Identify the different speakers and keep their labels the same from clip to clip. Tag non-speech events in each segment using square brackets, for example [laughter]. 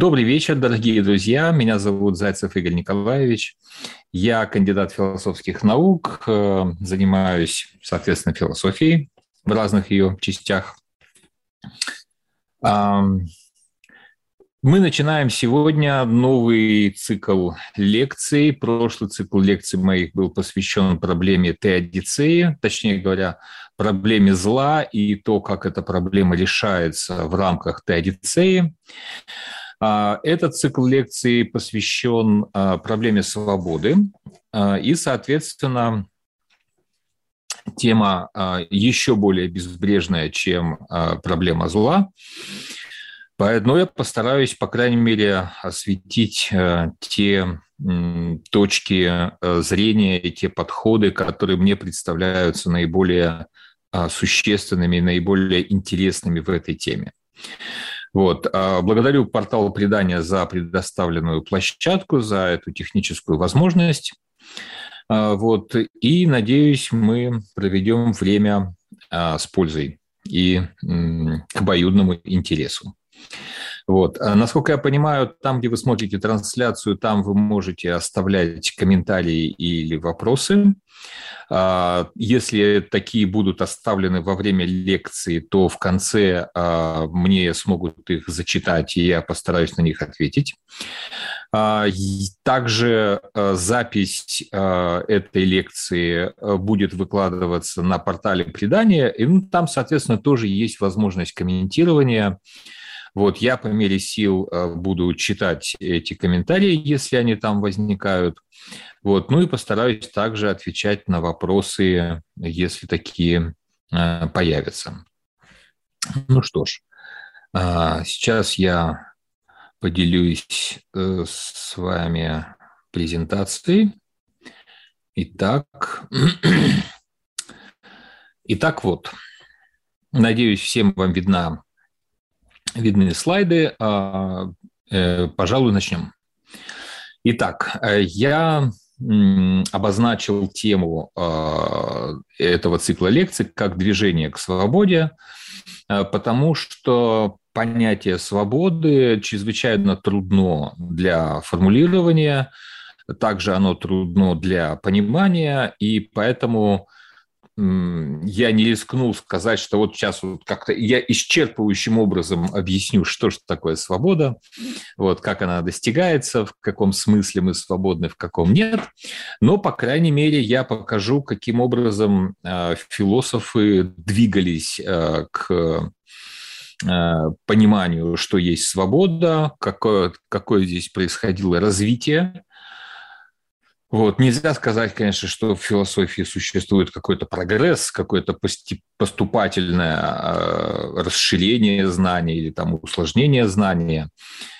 Speaker 1: Добрый вечер, дорогие друзья. Меня зовут Зайцев Игорь Николаевич. Я кандидат философских наук, э, занимаюсь, соответственно, философией в разных ее частях. Мы начинаем сегодня новый цикл лекций. Прошлый цикл лекций моих был посвящен проблеме теодицеи, точнее говоря, проблеме зла и то, как эта проблема решается в рамках теодицеи. А, этот цикл лекций посвящен а, проблеме свободы, а, и, соответственно, тема еще более безбрежная, чем проблема зла. Поэтому я постараюсь, по крайней мере, осветить те точки зрения и те подходы, которые мне представляются наиболее существенными, наиболее интересными в этой теме. Вот. А, благодарю портал предания за предоставленную площадку, за эту техническую возможность. А, вот. И, надеюсь, мы проведем время а, с пользой и к обоюдному интересу. Вот. Насколько я понимаю, там, где вы смотрите трансляцию, там вы можете оставлять комментарии или вопросы. А, если такие будут оставлены во время лекции, то в конце а, мне смогут их зачитать, и я постараюсь на них ответить. А, также запись этой лекции будет выкладываться на портале предания, и ну, там, соответственно, тоже есть возможность комментирования. Вот я по мере сил буду читать эти комментарии, если они там возникают. Вот. Ну и постараюсь также отвечать на вопросы, если такие э, появятся. Ну что ж, а, сейчас я поделюсь э, с вами презентацией. Итак, [clears throat] итак вот, надеюсь, всем вам видна, видны слайды. А, э, пожалуй, начнем. Итак, я обозначил тему а, этого цикла лекций как движение к свободе, а, потому что понятие свободы чрезвычайно трудно для формулирования, также оно трудно для понимания, и поэтому я не рискнул сказать, что вот сейчас вот как-то я исчерпывающим образом объясню, что же такое свобода, вот как она достигается, в каком смысле мы свободны, в каком нет. Но, по крайней мере, я покажу, каким образом э, философы двигались э, к э, пониманию, что есть свобода, какое, какое здесь происходило развитие вот. Нельзя сказать, конечно, что в философии существует какой-то прогресс, какое-то поступательное а, расширение знания или там усложнение знания.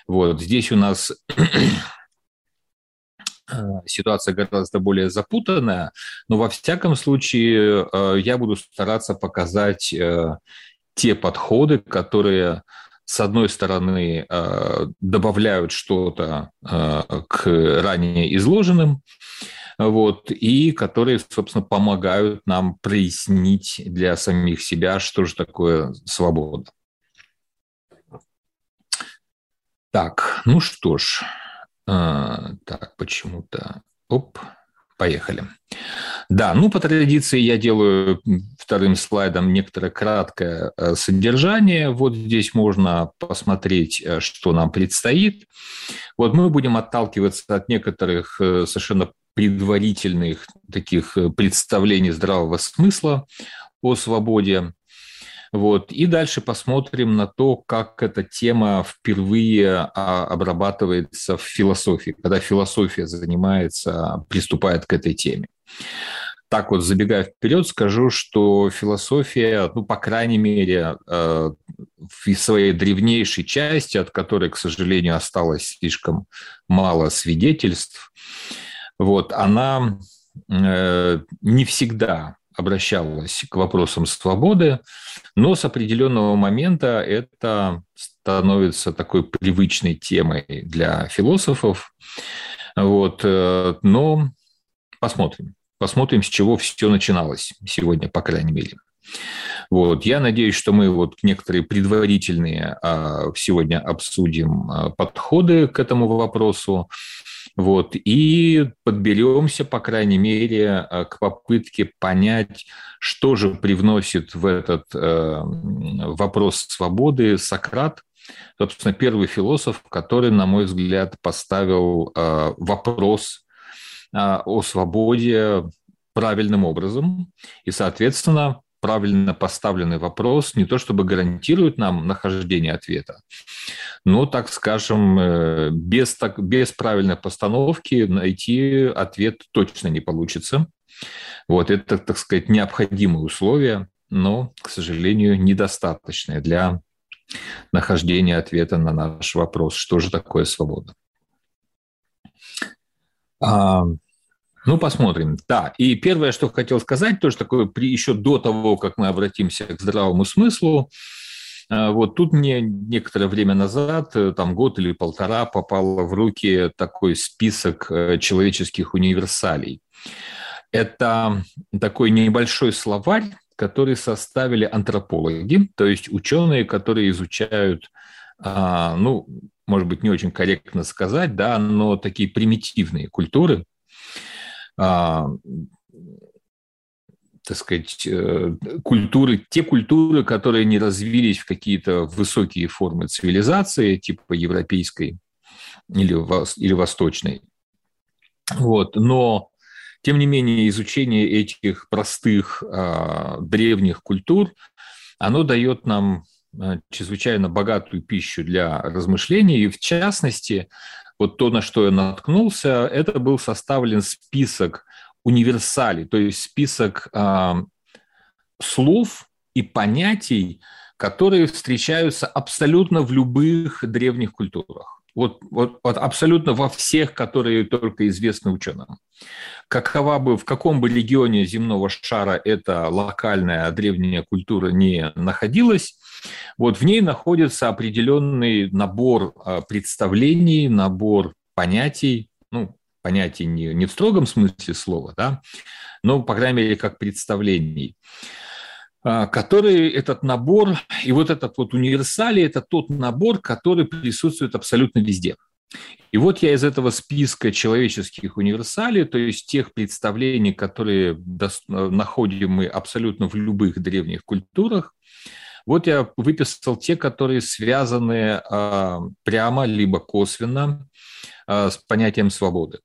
Speaker 1: Вот. Здесь у нас ситуация гораздо более запутанная, но во всяком случае а, я буду стараться показать э, те подходы, которые с одной стороны, э, добавляют что-то э, к ранее изложенным, вот, и которые, собственно, помогают нам прояснить для самих себя, что же такое свобода. Так, ну что ж, э, так, почему-то, оп, поехали. Да, ну по традиции я делаю вторым слайдом некоторое краткое э, содержание. Вот здесь можно посмотреть, э, что нам предстоит. Вот мы будем отталкиваться от некоторых э, совершенно предварительных таких представлений здравого смысла о свободе. Вот. И дальше посмотрим на то, как эта тема впервые а, обрабатывается в философии, когда философия занимается, приступает к этой теме так вот, забегая вперед, скажу, что философия, ну, по крайней мере, э, в своей древнейшей части, от которой, к сожалению, осталось слишком мало свидетельств, вот, она э, не всегда обращалась к вопросам свободы, но с определенного момента это становится такой привычной темой для философов. Вот, э, но посмотрим. Посмотрим, с чего все начиналось сегодня, по крайней мере. Вот. Я надеюсь, что мы вот некоторые предварительные а, сегодня обсудим а, подходы к этому вопросу. Вот, и подберемся, по крайней мере, а, к попытке понять, что же привносит в этот э, вопрос свободы Сократ, собственно, первый философ, который, на мой взгляд, поставил э, вопрос э, о свободе правильным образом. И, соответственно, правильно поставленный вопрос не то чтобы гарантирует нам нахождение ответа, но, так скажем, э, без, так, без правильной постановки найти ответ точно не получится. Вот это, так сказать, необходимые условия, но, к сожалению, недостаточные для нахождения ответа на наш вопрос, что же такое свобода. Ну, посмотрим. Да, и первое, что хотел сказать, тоже такое, при, еще до того, как мы обратимся к здравому смыслу, а, вот тут мне некоторое время назад, э, там год или полтора, попало в руки такой список э, человеческих универсалей. Это такой небольшой словарь, который составили антропологи, то есть ученые, которые изучают, а, ну, может быть, не очень корректно сказать, да, но такие примитивные культуры, так сказать, э, культуры, те культуры, которые не развились в какие-то высокие формы цивилизации, типа европейской или, или восточной. Вот. Но, тем не менее, изучение этих простых а, древних культур, оно дает нам а, чрезвычайно богатую пищу для размышлений, и в частности, вот то, на что я наткнулся, это был составлен список универсалей, то есть список э, слов и понятий, которые встречаются абсолютно в любых древних культурах. Вот, вот, вот абсолютно во всех, которые только известны ученым. Какова бы, в каком бы регионе земного шара эта локальная древняя культура не находилась, вот в ней находится определенный набор а, представлений, набор понятий, ну, понятий не, не в строгом смысле слова, да, но, по крайней мере, как представлений, а, который этот набор, и вот этот вот универсалий, это тот набор, который присутствует абсолютно везде. И вот я из этого списка человеческих универсалий, то есть тех представлений, которые находим мы абсолютно в любых древних культурах, вот я выписал те, которые связаны а, прямо либо косвенно а, с понятием свободы.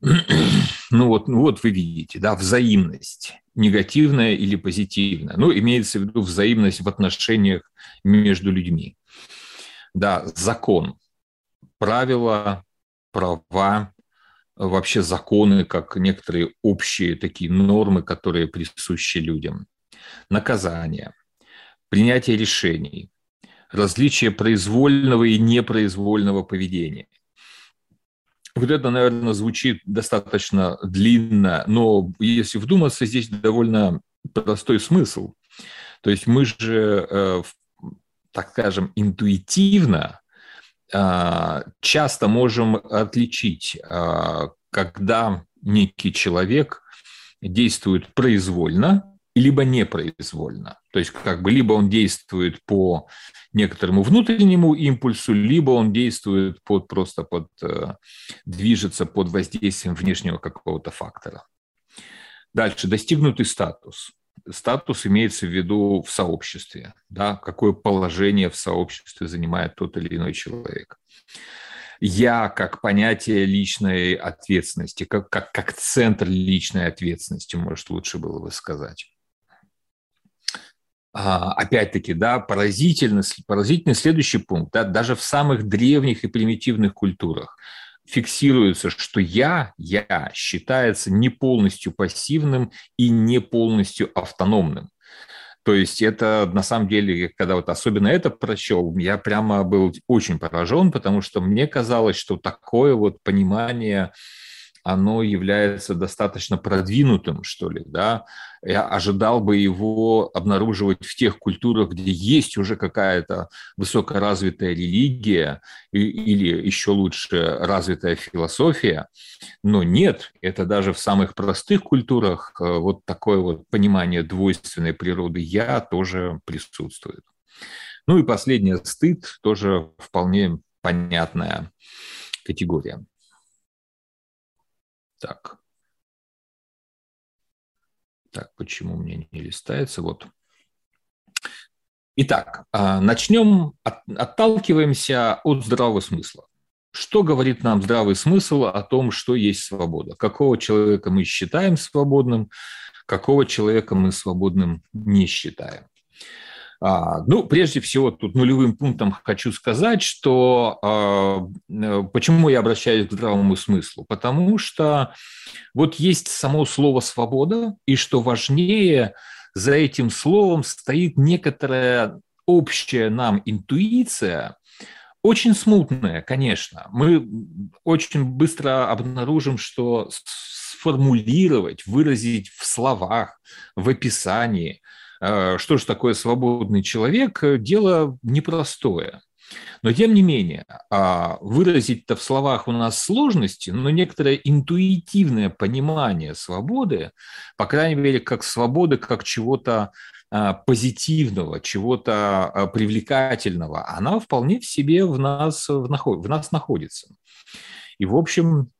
Speaker 1: Ну вот, ну вот вы видите, да, взаимность, негативная или позитивная. Ну, имеется в виду взаимность в отношениях между людьми. Да, закон, правила, права, вообще законы, как некоторые общие такие нормы, которые присущи людям наказание, принятие решений, различие произвольного и непроизвольного поведения. Вот это, наверное, звучит достаточно длинно, но если вдуматься, здесь довольно простой смысл. То есть мы же, э, так скажем, интуитивно э, часто можем отличить, э, когда некий человек действует произвольно, либо непроизвольно. То есть как бы либо он действует по некоторому внутреннему импульсу, либо он действует под, просто под, э, движется под воздействием внешнего какого-то фактора. Дальше, достигнутый статус. Статус имеется в виду в сообществе, да, какое положение в сообществе занимает тот или иной человек. Я как понятие личной ответственности, как, как, как центр личной ответственности, может, лучше было бы сказать. А, опять-таки, да, поразительно, поразительный следующий пункт, да, даже в самых древних и примитивных культурах фиксируется, что я, я считается не полностью пассивным и не полностью автономным. То есть это на самом деле, когда вот особенно это прочел, я прямо был очень поражен, потому что мне казалось, что такое вот понимание оно является достаточно продвинутым, что ли, да, я ожидал бы его обнаруживать в тех культурах, где есть уже какая-то высокоразвитая религия или еще лучше развитая философия, но нет, это даже в самых простых культурах э, вот такое вот понимание двойственной природы «я» тоже присутствует. Ну и последнее – стыд, тоже вполне понятная категория. Так. Так, почему мне не листается? Вот. Итак, а, начнем, отталкиваемся от здравого смысла. Что говорит нам здравый смысл о том, что есть свобода? Какого человека мы считаем свободным, какого человека мы свободным не считаем? А, ну, прежде всего, тут нулевым пунктом хочу сказать, что а, э, почему я обращаюсь к здравому смыслу? Потому что вот есть само слово «свобода», и что важнее, за этим словом стоит некоторая общая нам интуиция, очень смутная, конечно. Мы очень быстро обнаружим, что сформулировать, выразить в словах, в описании – что же такое свободный человек, э, дело непростое. Но тем не менее, а, выразить-то в словах у нас сложности, но некоторое интуитивное понимание свободы, по крайней мере, как свободы, как чего-то а, позитивного, чего-то а, привлекательного, она вполне в себе в нас, в нас находится. И, в общем,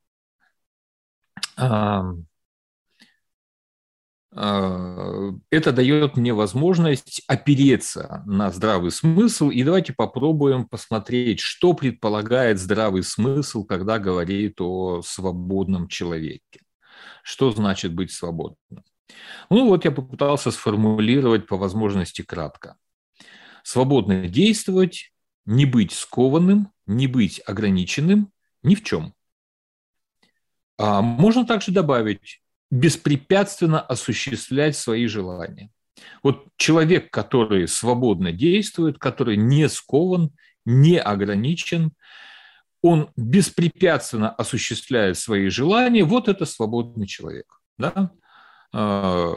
Speaker 1: это дает мне возможность опереться на здравый смысл. И давайте попробуем посмотреть, что предполагает здравый смысл, когда говорит о свободном человеке. Что значит быть свободным? Ну вот я попытался сформулировать по возможности кратко. Свободно действовать, не быть скованным, не быть ограниченным ни в чем. А можно также добавить беспрепятственно осуществлять свои желания. Вот человек, который свободно действует, который не скован, не ограничен, он беспрепятственно осуществляет свои желания, вот это свободный человек. Да? А,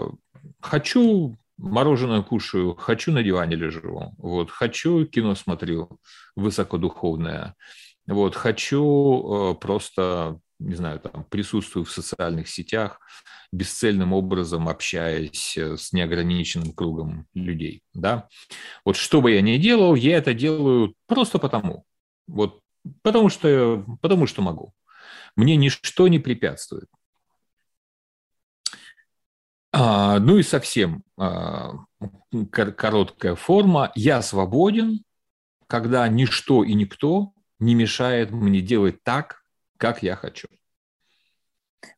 Speaker 1: хочу мороженое кушаю, хочу на диване лежу, вот, хочу кино смотрю высокодуховное, вот, хочу э, просто не знаю, там, присутствую в социальных сетях, бесцельным образом общаясь э, с неограниченным кругом людей, да. Вот что бы я ни делал, я это делаю просто потому, вот потому что, потому что могу. Мне ничто не препятствует. А, ну и совсем а, короткая форма. Я свободен, когда ничто и никто не мешает мне делать так, как я хочу.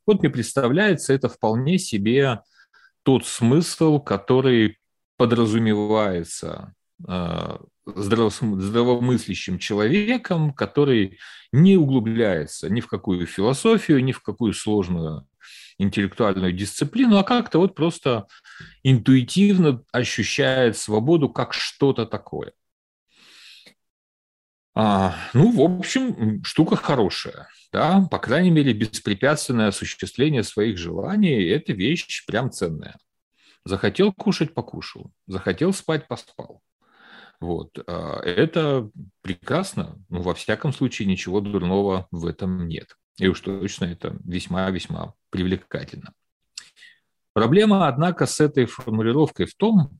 Speaker 1: Вот мне представляется это вполне себе тот смысл, который подразумевается э, здравомыслящим человеком, который не углубляется ни в какую философию, ни в какую сложную интеллектуальную дисциплину, а как-то вот просто интуитивно ощущает свободу как что-то такое. А, ну, в общем, штука хорошая. Да? По крайней мере, беспрепятственное осуществление своих желаний – это вещь прям ценная. Захотел кушать – покушал. Захотел спать – поспал. Вот. А, это прекрасно. Ну, во всяком случае, ничего дурного в этом нет. И уж точно это весьма-весьма привлекательно. Проблема, однако, с этой формулировкой в том,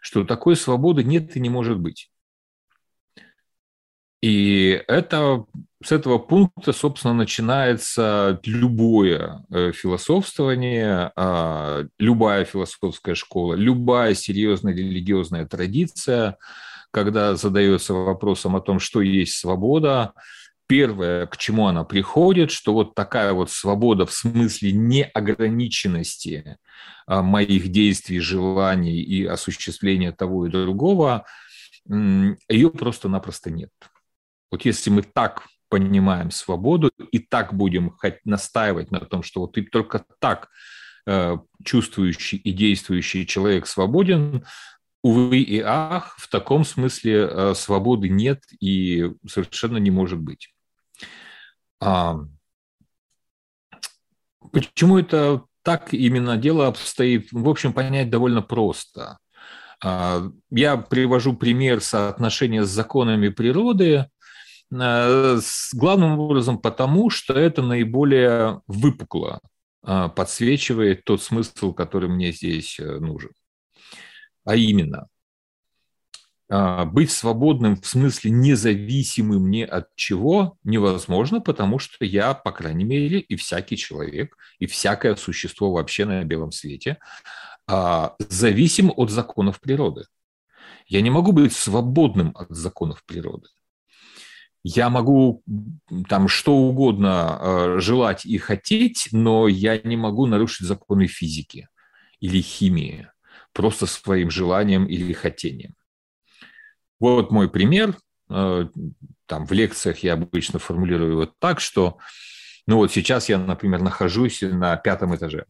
Speaker 1: что такой свободы нет и не может быть. И это, с этого пункта, собственно, начинается любое э, философствование, а, любая философская школа, любая серьезная религиозная традиция, когда задается вопросом о том, что есть свобода, первое, к чему она приходит, что вот такая вот свобода в смысле неограниченности а, моих действий, желаний и осуществления того и другого, ее просто-напросто нет. Вот если мы так понимаем свободу и так будем настаивать на том, что вот и только так чувствующий и действующий человек свободен, увы и ах, в таком смысле свободы нет и совершенно не может быть. А, почему это так именно дело обстоит? В общем, понять довольно просто. А, я привожу пример соотношения с законами природы, с главным образом потому, что это наиболее выпукло подсвечивает тот смысл, который мне здесь э, нужен. А именно, а, быть свободным в смысле независимым ни от чего невозможно, потому что я, по крайней мере, и всякий человек, и всякое существо вообще на белом свете а, зависим от законов природы. Я не могу быть свободным от законов природы. Я могу там что угодно а, желать и хотеть, но я не могу нарушить законы физики или химии просто своим желанием или хотением. Вот мой пример. Э, там в лекциях я обычно формулирую вот так, что, ну вот сейчас я, например, нахожусь на пятом этаже.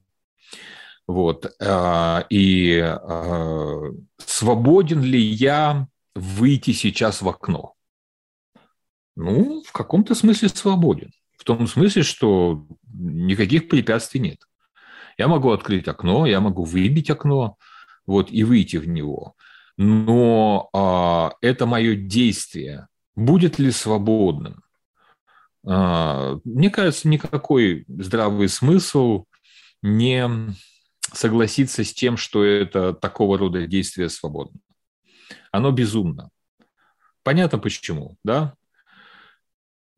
Speaker 1: Вот. Э, и э, свободен ли я выйти сейчас в окно? Ну, в каком-то смысле свободен. В том смысле, что никаких препятствий нет. Я могу открыть окно, я могу выбить окно вот, и выйти в него но а, это мое действие будет ли свободным? А, мне кажется, никакой здравый смысл не согласиться с тем, что это такого рода действие свободно. Оно безумно. Понятно почему, да?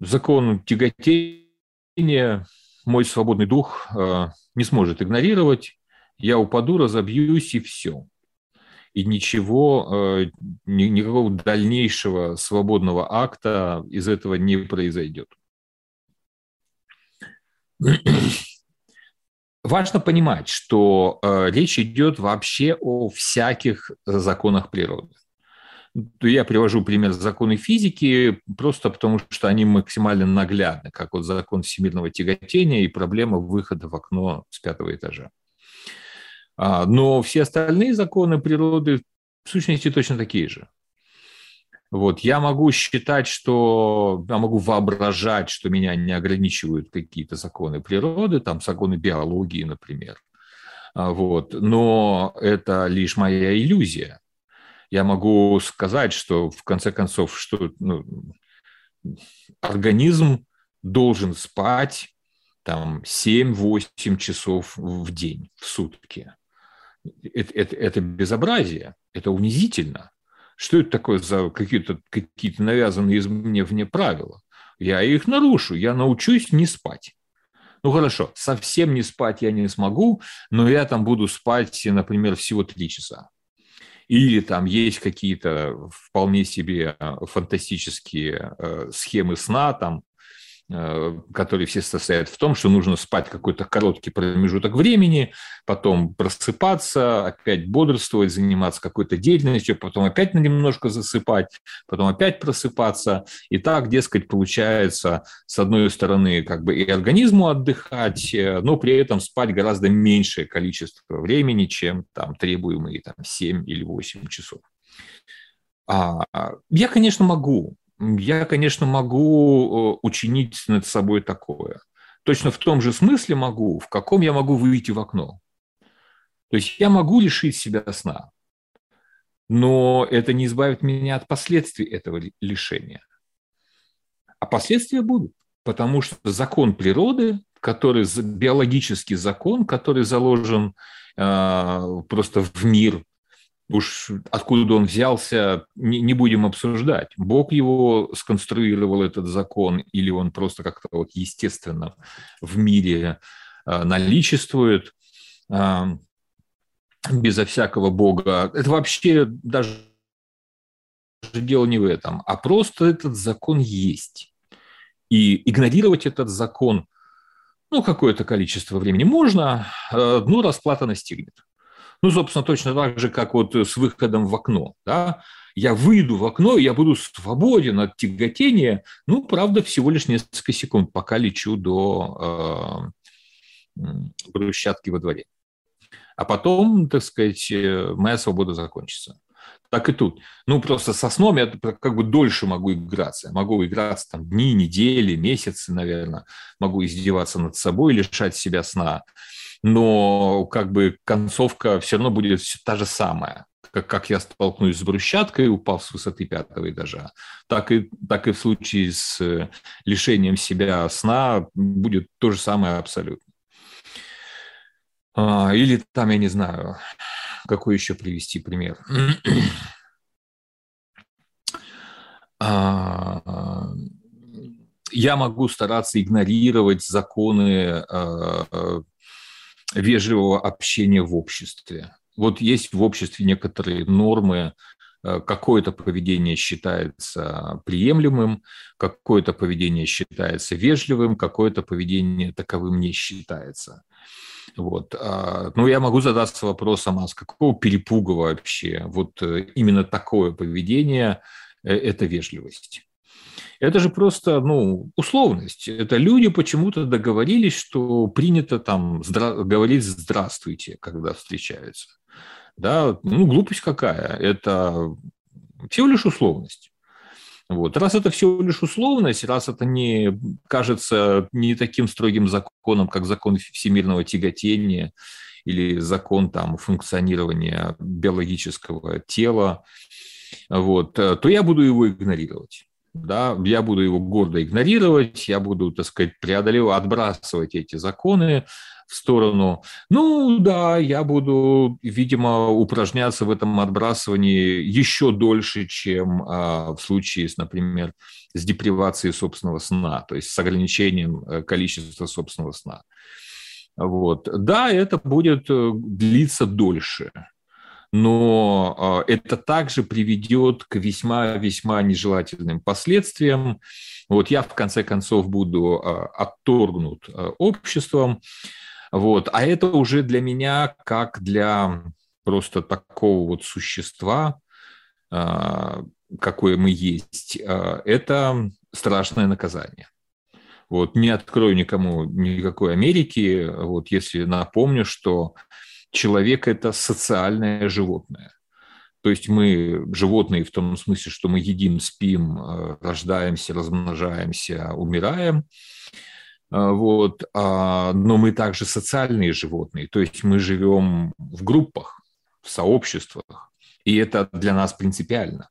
Speaker 1: Закон тяготения мой свободный дух э, не сможет игнорировать. Я упаду, разобьюсь и все и ничего, э, никакого дальнейшего свободного акта из этого не произойдет. Важно понимать, что э, речь идет вообще о всяких законах природы. Я привожу пример законы физики просто потому, что они максимально наглядны, как вот закон всемирного тяготения и проблема выхода в окно с пятого этажа. А, но все остальные законы природы в сущности точно такие же. Вот, я могу считать, что я могу воображать, что меня не ограничивают какие-то законы природы, там законы биологии, например. А, вот, но это лишь моя иллюзия. Я могу сказать, что в конце концов, что ну, организм должен спать там 7-8 часов в день, в сутки это, это, это безобразие, это унизительно. Что это такое за какие-то какие навязанные из мне вне правила? Я их нарушу, я научусь не спать. Ну хорошо, совсем не спать я не смогу, но я там буду спать, например, всего три часа. Или там есть какие-то вполне себе фантастические э, схемы сна, там Э, которые все состоят в том, что нужно спать какой-то короткий промежуток времени, потом просыпаться, опять бодрствовать, заниматься какой-то деятельностью, потом опять немножко засыпать, потом опять просыпаться. И так, дескать, получается, с одной стороны, как бы и организму отдыхать, э, но при этом спать гораздо меньшее количество времени, чем там требуемые там, 7 или 8 часов. А, я, конечно, могу я, конечно, могу э, учинить над собой такое. Точно в том же смысле могу, в каком я могу выйти в окно. То есть я могу лишить себя сна, но это не избавит меня от последствий этого лишения. А последствия будут, потому что закон природы, который биологический закон, который заложен э, просто в мир уж откуда он взялся, не, не будем обсуждать. Бог его сконструировал, этот закон, или он просто как-то вот естественно в мире э, наличествует э, безо всякого Бога. Это вообще даже дело не в этом, а просто этот закон есть. И игнорировать этот закон, ну, какое-то количество времени можно, э, ну, расплата настигнет. Ну, собственно, точно так же, как вот с выходом в окно. Да? Я выйду в окно, я буду свободен от тяготения, ну, правда, всего лишь несколько секунд, пока лечу до э, брусчатки во дворе. А потом, так сказать, э, моя свобода закончится. Так и тут. Ну, просто со сном я как бы дольше могу играться. могу играться там дни, недели, месяцы, наверное. Могу издеваться над собой, лишать себя сна. Но как бы концовка все равно будет та же самая как, как я столкнусь с брусчаткой, упав с высоты пятого этажа, так и, так и в случае с э, лишением себя сна будет то же самое абсолютно. А, или там, я не знаю, какой еще привести пример. [clears throat] А, я могу стараться игнорировать законы а, вежливого общения в обществе вот есть в обществе некоторые нормы, э, какое-то поведение считается приемлемым, какое-то поведение считается вежливым, какое-то поведение таковым не считается. Вот. А, ну, я могу задаться вопросом, а с какого перепуга вообще вот э, именно такое поведение э, – это вежливость? Это же просто ну, условность. Это люди почему-то договорились, что принято там здра- говорить «здравствуйте», когда встречаются. Да, ну, глупость какая. Это всего лишь условность. Вот. Раз это всего лишь условность, раз это не кажется не таким строгим законом, как закон всемирного тяготения или закон там, функционирования биологического тела, вот, то я буду его игнорировать. Да, я буду его гордо игнорировать, я буду, так сказать, преодолевать, отбрасывать эти законы, в сторону. Ну да, я буду, видимо, упражняться в этом отбрасывании еще дольше, чем а, в случае, с, например, с депривацией собственного сна, то есть с ограничением э, количества собственного сна. Вот. Да, это будет э, длиться дольше, но а, это также приведет к весьма-весьма нежелательным последствиям. Вот я в конце концов буду а, отторгнут обществом, вот. А это уже для меня, как для просто такого вот существа, а, какое мы есть, а, это страшное наказание. Вот, не открою никому никакой Америки, вот, если напомню, что человек – это социальное животное. То есть мы животные в том смысле, что мы едим, спим, а, рождаемся, размножаемся, умираем – а, вот. А, но мы также социальные животные, то есть мы живем в группах, в сообществах, и это для нас принципиально.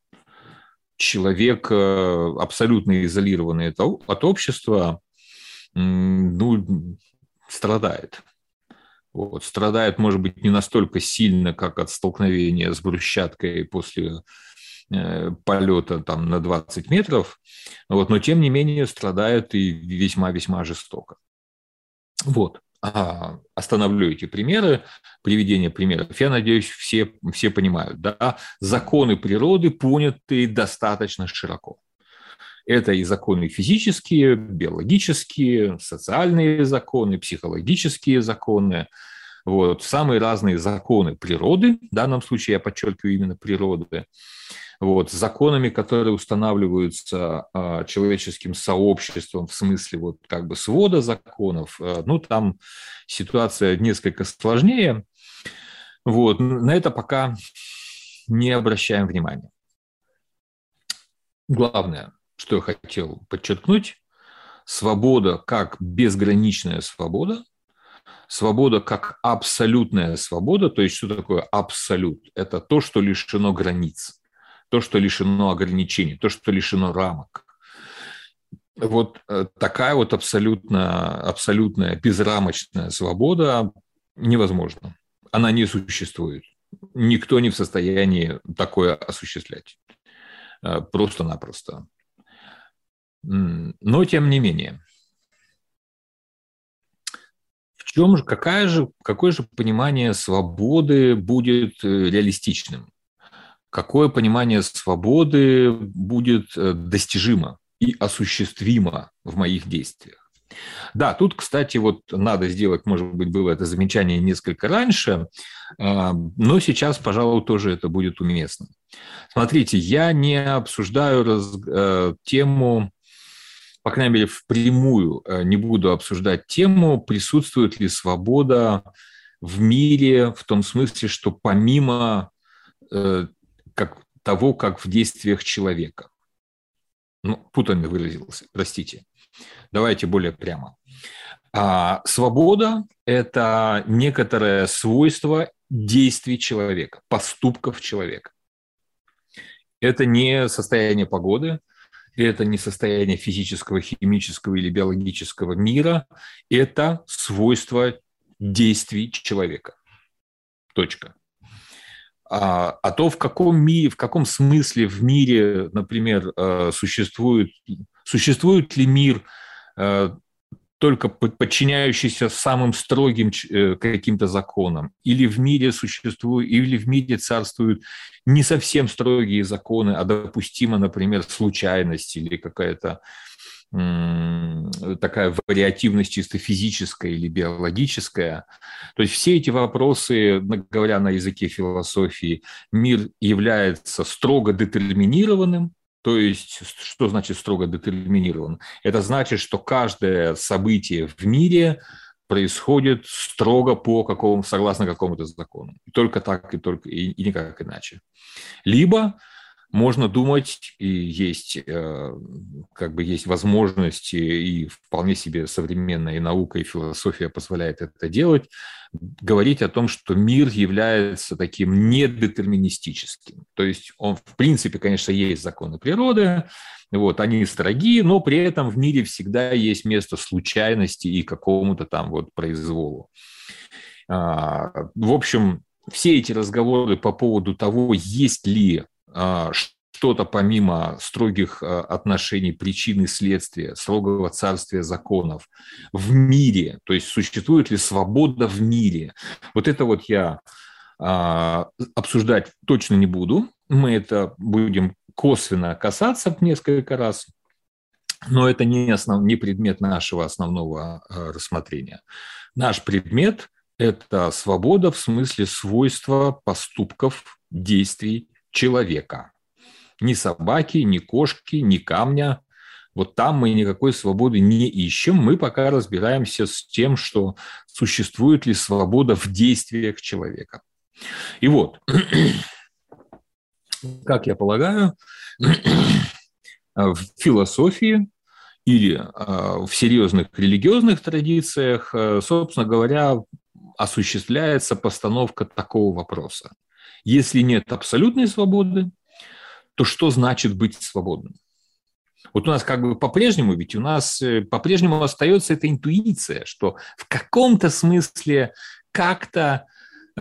Speaker 1: Человек, э, абсолютно изолированный от общества, ну, страдает. Вот, страдает, может быть, не настолько сильно, как от столкновения с брусчаткой после Э, полета там на 20 метров, вот, но тем не менее страдают и весьма-весьма жестоко. Вот. А, остановлю эти примеры, приведение примеров. Я надеюсь, все, все понимают. Да? Законы природы поняты достаточно широко. Это и законы физические, биологические, социальные законы, психологические законы, вот, самые разные законы природы, в данном случае я подчеркиваю именно природы, вот, законами, которые устанавливаются а, человеческим сообществом в смысле вот как бы свода законов, а, ну, там ситуация несколько сложнее. Вот, на это пока не обращаем внимания. Главное, что я хотел подчеркнуть, свобода как безграничная свобода, свобода как абсолютная свобода, то есть что такое абсолют? Это то, что лишено границ то, что лишено ограничений, то, что лишено рамок. Вот э, такая вот абсолютно, абсолютная безрамочная свобода невозможна. Она не существует. Никто не в состоянии такое осуществлять. Э, просто-напросто. Но тем не менее. В чем же, какая же, какое же понимание свободы будет э, реалистичным? какое понимание свободы будет э, достижимо и осуществимо в моих действиях. Да, тут, кстати, вот надо сделать, может быть, было это замечание несколько раньше, а, но сейчас, пожалуй, тоже это будет уместно. Смотрите, я не обсуждаю раз, э, тему, по крайней мере, впрямую э, не буду обсуждать тему, присутствует ли свобода в мире в том смысле, что помимо э, как, того, как в действиях человека. Ну, путанно выразился, простите. Давайте более прямо. А свобода – это некоторое свойство действий человека, поступков человека. Это не состояние погоды, это не состояние физического, химического или биологического мира, это свойство действий человека. Точка. А, а то, в каком, мире, в каком смысле в мире, например, э, существует, существует ли мир э, только подчиняющийся самым строгим э, каким-то законам, или в мире существуют, или в мире царствуют не совсем строгие законы, а допустима, например, случайность или какая-то такая вариативность чисто физическая или биологическая. То есть все эти вопросы, говоря на языке философии, мир является строго детерминированным, то есть, что значит строго детерминирован? Это значит, что каждое событие в мире происходит строго по какому, согласно какому-то закону. только так, и только и, и никак иначе. Либо можно думать, и есть, э, как бы есть возможности, и вполне себе современная и наука, и философия позволяет это делать, говорить о том, что мир является таким недетерминистическим. То есть он, в принципе, конечно, есть законы природы, вот, они строгие, но при этом в мире всегда есть место случайности и какому-то там вот произволу. А, в общем, все эти разговоры по поводу того, есть ли что-то помимо строгих а, отношений причины и следствия, строгого царствия законов в мире, то есть существует ли свобода в мире. Вот это вот я а, обсуждать точно не буду. Мы это будем косвенно касаться несколько раз, но это не, основ, не предмет нашего основного рассмотрения. Наш предмет – это свобода в смысле свойства поступков, действий человека. Ни собаки, ни кошки, ни камня. Вот там мы никакой свободы не ищем. Мы пока разбираемся с тем, что существует ли свобода в действиях человека. И вот, [clears throat] как я полагаю, [clears throat] в философии или а, в серьезных религиозных традициях, а, собственно говоря, осуществляется постановка такого вопроса. Если нет абсолютной свободы, то что значит быть свободным? Вот у нас как бы по-прежнему, ведь у нас э, по-прежнему остается эта интуиция, что в каком-то смысле как-то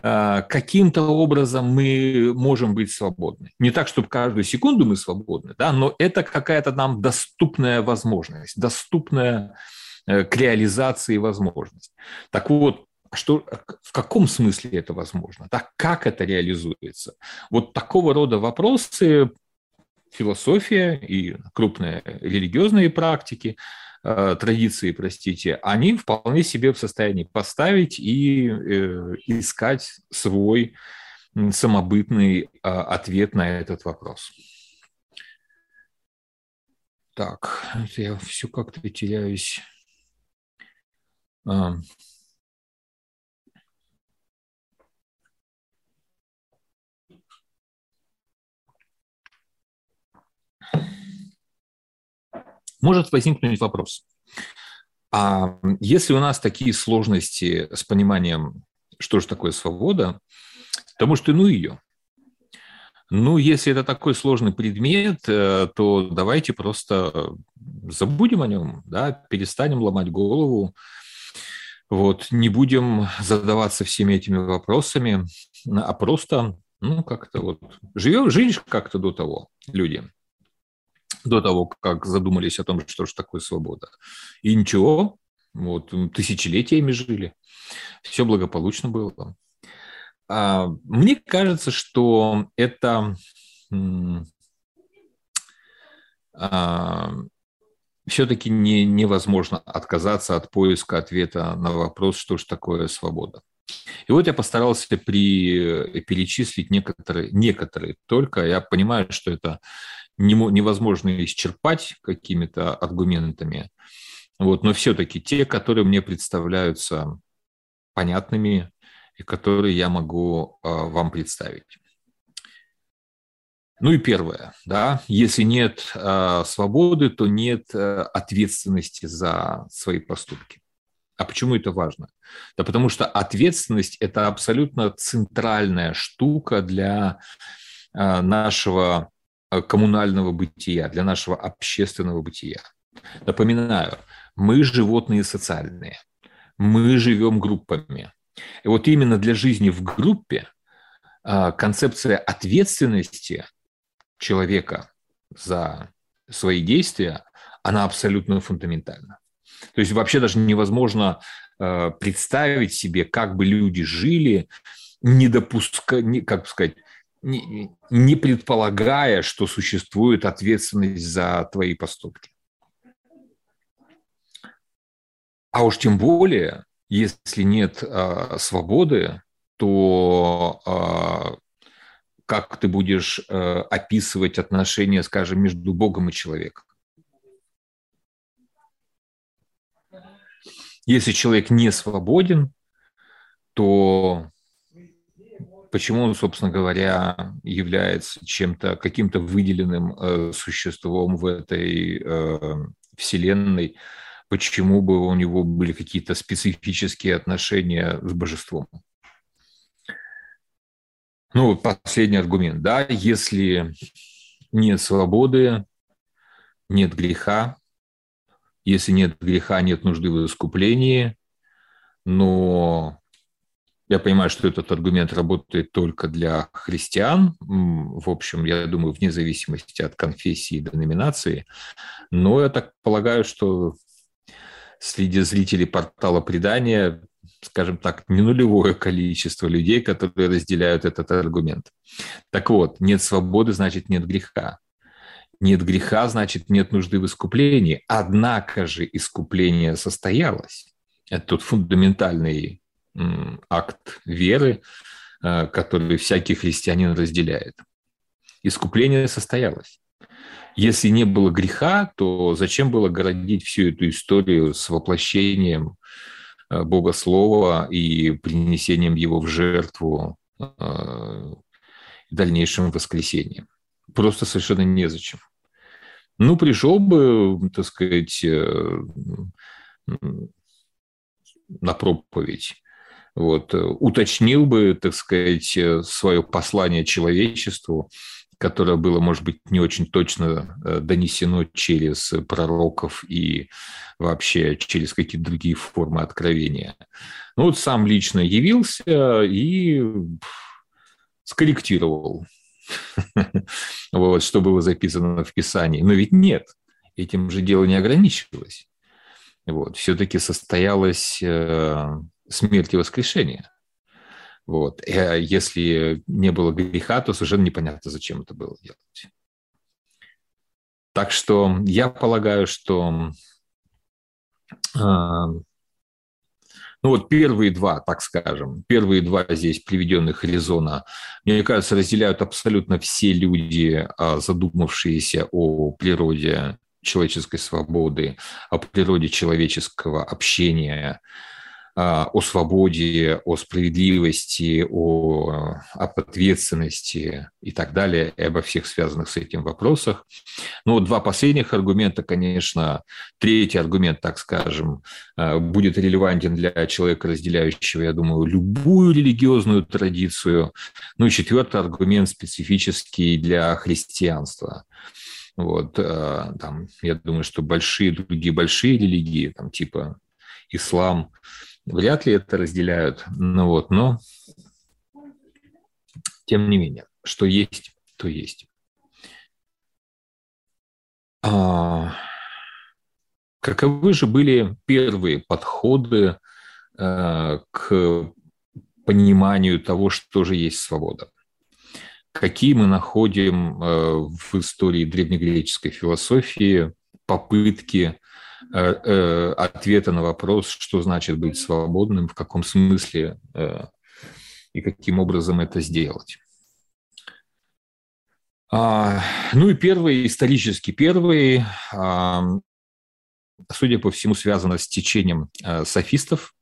Speaker 1: э, каким-то образом мы можем быть свободны. Не так, чтобы каждую секунду мы свободны, да, но это какая-то нам доступная возможность, доступная э, к реализации возможность. Так вот, а что, в каком смысле это возможно? Да, как это реализуется? Вот такого рода вопросы философия и крупные религиозные практики, э, традиции, простите, они вполне себе в состоянии поставить и э, искать свой самобытный а, ответ на этот вопрос. Так, я все как-то теряюсь. Может возникнуть вопрос. А если у нас такие сложности с пониманием, что же такое свобода, то может и ну ее. Ну, если это такой сложный предмет, э, то давайте просто забудем о нем, да, перестанем ломать голову, вот, не будем задаваться всеми этими вопросами, а просто, ну, как-то вот, живем, жили как-то до того люди до того, как задумались о том, что же такое свобода. И ничего, вот тысячелетиями жили, все благополучно было. А, мне кажется, что это а, все-таки не, невозможно отказаться от поиска ответа на вопрос, что же такое свобода. И вот я постарался при, перечислить некоторые, некоторые только. Я понимаю, что это невозможно исчерпать какими-то аргументами. Вот, но все-таки те, которые мне представляются понятными, и которые я могу вам представить. Ну и первое, да, если нет э, свободы, то нет э, ответственности за свои поступки. А почему это важно? Да потому что ответственность – это абсолютно центральная штука для э, нашего коммунального бытия, для нашего общественного бытия. Напоминаю, мы животные социальные, мы живем группами. И вот именно для жизни в группе концепция ответственности – человека за свои действия, она абсолютно фундаментальна. То есть вообще даже невозможно э, представить себе, как бы люди жили, не допуская, не, как сказать, не, не предполагая, что существует ответственность за твои поступки. А уж тем более, если нет э, свободы, то э, как ты будешь э, описывать отношения, скажем, между Богом и человеком. Если человек не свободен, то почему он, собственно говоря, является чем-то, каким-то выделенным э, существом в этой э, вселенной, почему бы у него были какие-то специфические отношения с божеством? Ну, последний аргумент, да, если нет свободы, нет греха, если нет греха, нет нужды в искуплении, но я понимаю, что этот аргумент работает только для христиан, в общем, я думаю, вне зависимости от конфессии и деноминации, но я так полагаю, что среди зрителей портала предания скажем так, не нулевое количество людей, которые разделяют этот аргумент. Так вот, нет свободы, значит, нет греха. Нет греха, значит, нет нужды в искуплении. Однако же искупление состоялось. Это тот фундаментальный акт веры, э, который всякий христианин разделяет. Искупление состоялось. Если не было греха, то зачем было городить всю эту историю с воплощением Э, Бога Слова и принесением его в жертву э, дальнейшим воскресением. Просто совершенно незачем. Ну, пришел бы, так сказать, э, на проповедь, вот, уточнил бы, так сказать, свое послание человечеству, которое было, может быть, не очень точно э, донесено через пророков и вообще через какие-то другие формы откровения. Ну вот сам лично явился и скорректировал, [laughs] вот, что было записано в Писании. Но ведь нет, этим же дело не ограничивалось. Вот, все-таки состоялась э, смерть и воскрешение – вот. Э, если не было греха, то совершенно непонятно, зачем это было делать. Так что я полагаю, что а, ну вот первые два, так скажем, первые два здесь приведенных резона, мне кажется, разделяют абсолютно все люди, а, задумавшиеся о природе человеческой свободы, о природе человеческого общения, а, о свободе, о справедливости, о, об ответственности и так далее, и обо всех связанных с этим вопросах. Но два последних аргумента, конечно, третий аргумент, так скажем, а, будет релевантен для человека, разделяющего, я думаю, любую религиозную традицию. Ну и четвертый аргумент специфический для христианства. Вот, а, там, я думаю, что большие, другие большие религии, там, типа ислам, Вряд ли это разделяют. Ну вот, но тем не менее, что есть, то есть. А, каковы же были первые подходы а, к пониманию того, что же есть свобода? Какие мы находим а, в истории древнегреческой философии попытки Э, э, ответа на вопрос, что значит быть свободным, в каком смысле э, и каким образом это сделать. А, ну и первый, исторически первый, а, судя по всему, связано с течением софистов.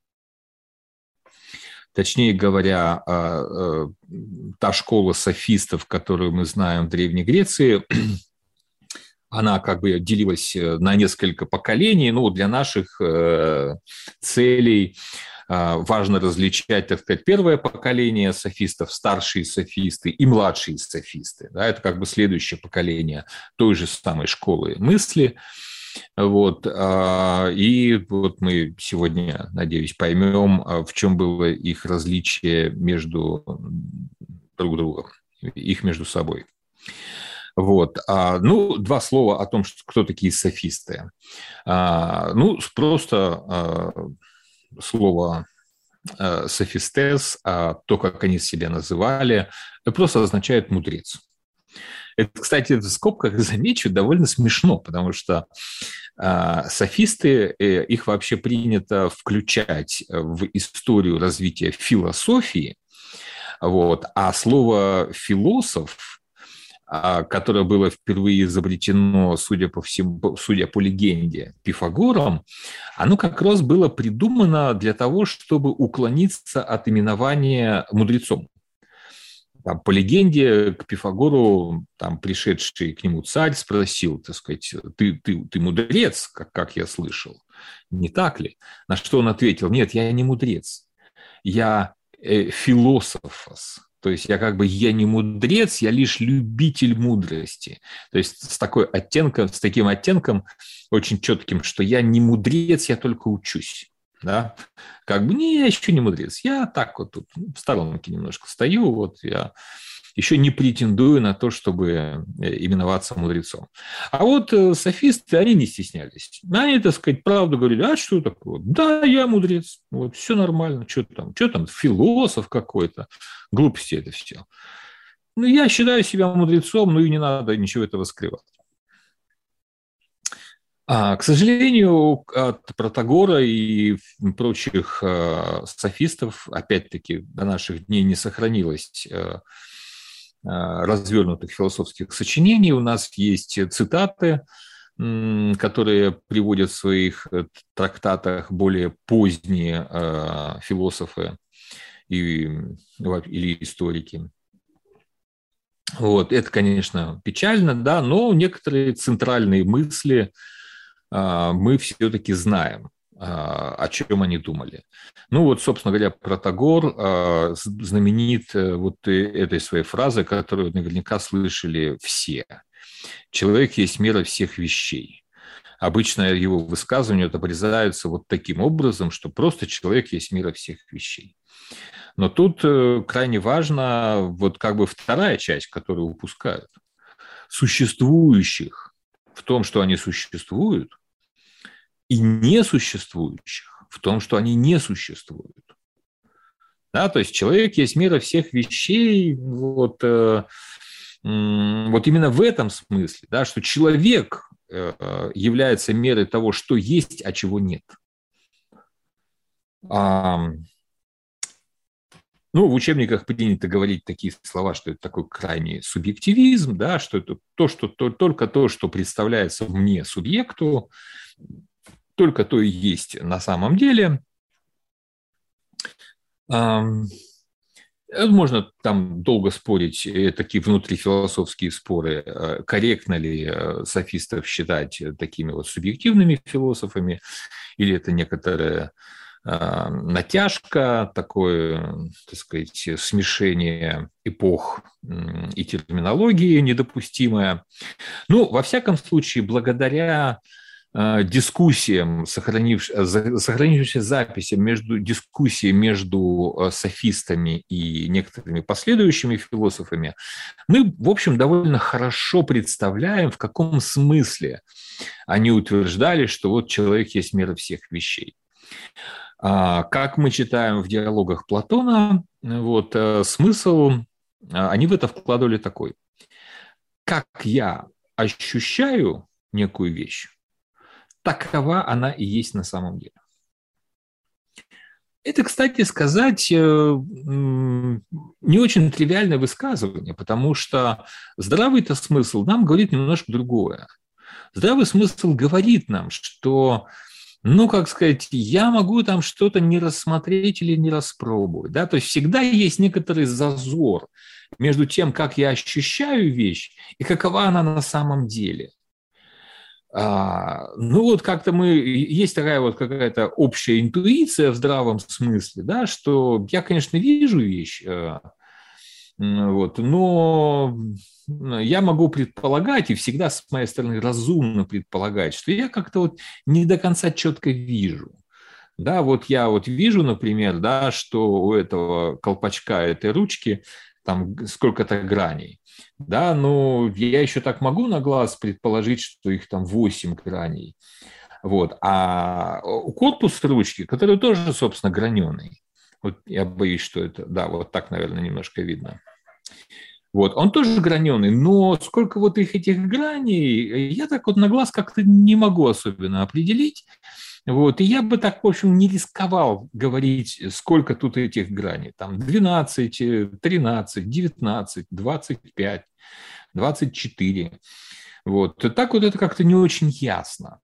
Speaker 1: точнее говоря, та школа софистов, которую мы знаем в Древней Греции, [clears throat] она как бы делилась на несколько поколений, ну, для наших целей а, важно различать, так сказать, первое поколение софистов, старшие софисты и младшие софисты. Да, это как бы следующее поколение той же самой школы мысли. Вот. А, и вот мы сегодня, надеюсь, поймем, а, в чем было их различие между друг другом, их между собой. Вот. ну, два слова о том, что, кто такие софисты. ну, просто слово э, софистес, а то, как они себя называли, просто означает мудрец. Это, кстати, в скобках замечу довольно смешно, потому что э, софисты, э, их вообще принято включать в историю развития философии, вот, а слово философ которое было впервые изобретено, судя по, всему, судя по легенде, Пифагором, оно как раз было придумано для того, чтобы уклониться от именования мудрецом. Там, по легенде, к Пифагору там, пришедший к нему царь спросил, так сказать, ты, ты, ты мудрец, как, как я слышал, не так ли? На что он ответил, нет, я не мудрец, я э, философос, то есть я как бы я не мудрец, я лишь любитель мудрости. То есть с такой оттенком, с таким оттенком очень четким, что я не мудрец, я только учусь. Да? Как бы не, я еще не мудрец. Я так вот тут в сторонке немножко стою, вот я еще не претендую на то, чтобы э, именоваться мудрецом. А вот э, софисты, они не стеснялись. Они, так сказать, правду говорили, а что такое? Да, я мудрец, вот, все нормально, что там, что там, философ какой-то, глупости это все. Ну, я считаю себя мудрецом, ну и не надо ничего этого скрывать. А, к сожалению, от Протагора и прочих э, софистов, опять-таки, до наших дней не сохранилось развернутых философских сочинений. У нас есть цитаты, которые приводят в своих э, трактатах более поздние э, философы и, или историки. Вот, это, конечно, печально, да, но некоторые центральные мысли мы все-таки знаем. А, о чем они думали. Ну вот, собственно говоря, Протагор а, знаменит э, вот этой своей фразой, которую наверняка слышали все. «Человек есть мера всех вещей». Обычно его высказывания отрезаются вот таким образом, что просто человек есть мера всех вещей. Но тут э, крайне важно вот как бы вторая часть, которую упускают. Существующих в том, что они существуют – и несуществующих в том, что они не существуют. Да, то есть человек есть мера всех вещей, вот, э, вот именно в этом смысле, да, что человек э, является мерой того, что есть, а чего нет. А, ну, в учебниках принято говорить такие слова, что это такой крайний субъективизм, да, что это то, что, то, только то, что представляется мне субъекту, только то и есть на самом деле. Можно там долго спорить, э, такие внутрифилософские споры, э, корректно ли э, софистов считать такими вот субъективными философами, или это некоторая натяжка, такое, так сказать, смешение эпох и терминологии недопустимое. Ну, во всяком случае, благодаря Э, дискуссиям, сохранившимся записям между дискуссией между э, софистами и некоторыми последующими философами, мы, в общем, довольно хорошо представляем, в каком смысле они утверждали, что вот человек есть мера всех вещей. А, как мы читаем в диалогах Платона, вот э, смысл, они в это вкладывали такой. Как я ощущаю некую вещь, такова она и есть на самом деле. Это, кстати сказать, э, не очень тривиальное высказывание, потому что здравый-то смысл нам говорит немножко другое. Здравый смысл говорит нам, что ну, как сказать, я могу там что-то не рассмотреть или не распробовать. Да? То есть всегда есть некоторый зазор между тем, как я ощущаю вещь и какова она на самом деле. А, ну вот как-то мы, есть такая вот какая-то общая интуиция в здравом смысле, да, что я, конечно, вижу вещь, э, вот, но я могу предполагать, и всегда с моей стороны разумно предполагать, что я как-то вот не до конца четко вижу. Да, вот я вот вижу, например, да, что у этого колпачка этой ручки там сколько-то граней. Да, но я еще так могу на глаз предположить, что их там 8 граней. Вот. А корпус ручки, который тоже, собственно, граненый, вот я боюсь, что это, да, вот так, наверное, немножко видно. Вот, он тоже граненый, но сколько вот их этих граней, я так вот на глаз как-то не могу особенно определить. Вот, и я бы так, в общем, не рисковал говорить, сколько тут этих граней. Там 12, 13, 19, 25, 24. Вот. Так вот это как-то не очень ясно.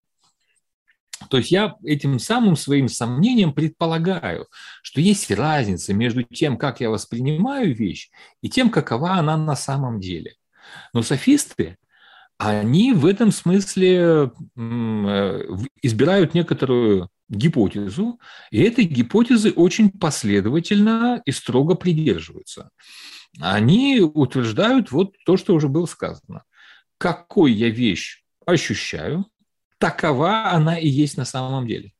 Speaker 1: То есть я этим самым своим сомнением предполагаю, что есть разница между тем, как я воспринимаю вещь, и тем, какова она на самом деле. Но софисты, они в этом смысле э, избирают некоторую гипотезу, и этой гипотезы очень последовательно и строго придерживаются. Они утверждают вот то, что уже было сказано. Какой я вещь ощущаю, такова она и есть на самом деле.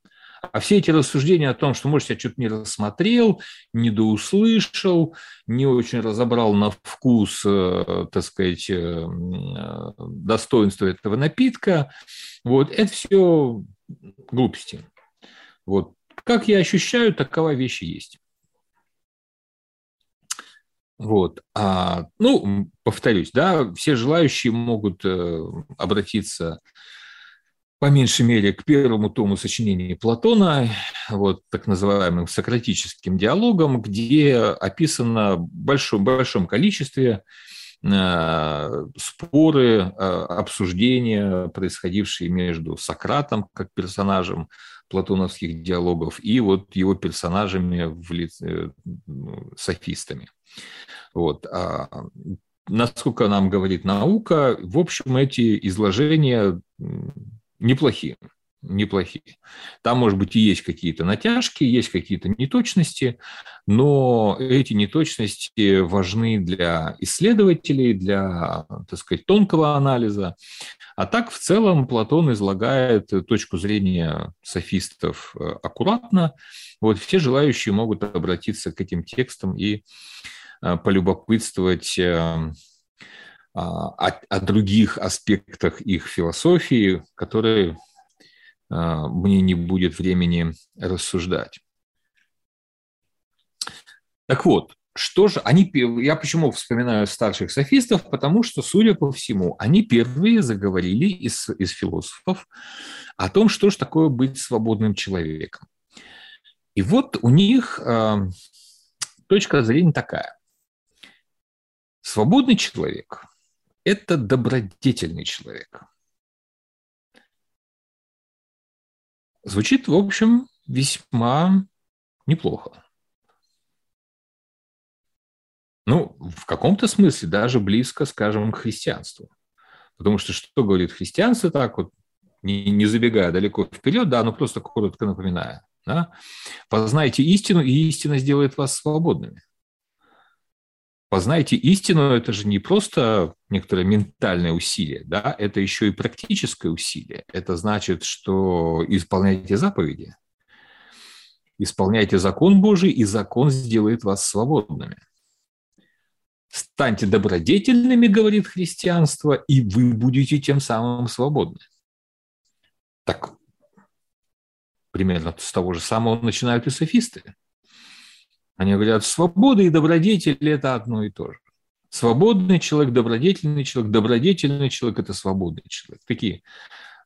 Speaker 1: А все эти рассуждения о том, что, может, я что-то не рассмотрел, недоуслышал, не очень разобрал на вкус, э, так сказать, э, э, достоинства этого напитка, вот, это все глупости. Вот. Как я ощущаю, такова вещь есть. Вот. А, ну, повторюсь, да, все желающие могут обратиться по меньшей мере, к первому тому сочинения Платона, вот так называемым сократическим диалогам, где описано в большом, большом количестве э, споры, э, обсуждения, происходившие между Сократом как персонажем платоновских диалогов и вот его персонажами в лице, ну, софистами. Вот. А насколько нам говорит наука, в общем, эти изложения неплохие. Неплохие. Там, может быть, и есть какие-то натяжки, есть какие-то неточности, но эти неточности важны для исследователей, для, так сказать, тонкого анализа. А так, в целом, Платон излагает точку зрения софистов э, аккуратно. Вот все желающие могут обратиться к этим текстам и э, полюбопытствовать э, о, о других аспектах их философии, которые а, мне не будет времени рассуждать. Так вот, что же, они, я почему вспоминаю старших софистов, потому что, судя по всему, они первые заговорили из, из философов о том, что же такое быть свободным человеком. И вот у них э, точка зрения такая. Свободный человек это добродетельный человек. Звучит, в общем, весьма неплохо. Ну, в каком-то смысле даже близко, скажем, к христианству. Потому что что говорит христианство так вот, не, не забегая далеко вперед, да, но просто коротко напоминая. Да? Познайте истину, и истина сделает вас свободными. Познайте истину, это же не просто некоторое ментальное усилие, да, это еще и практическое усилие. Это значит, что исполняйте заповеди, исполняйте закон Божий, и закон сделает вас свободными. Станьте добродетельными, говорит христианство, и вы будете тем самым свободны. Так, примерно с того же самого начинают и софисты. Они говорят, свобода и добродетель – это одно и то же. Свободный человек, добродетельный человек, добродетельный человек – это свободный человек. Такие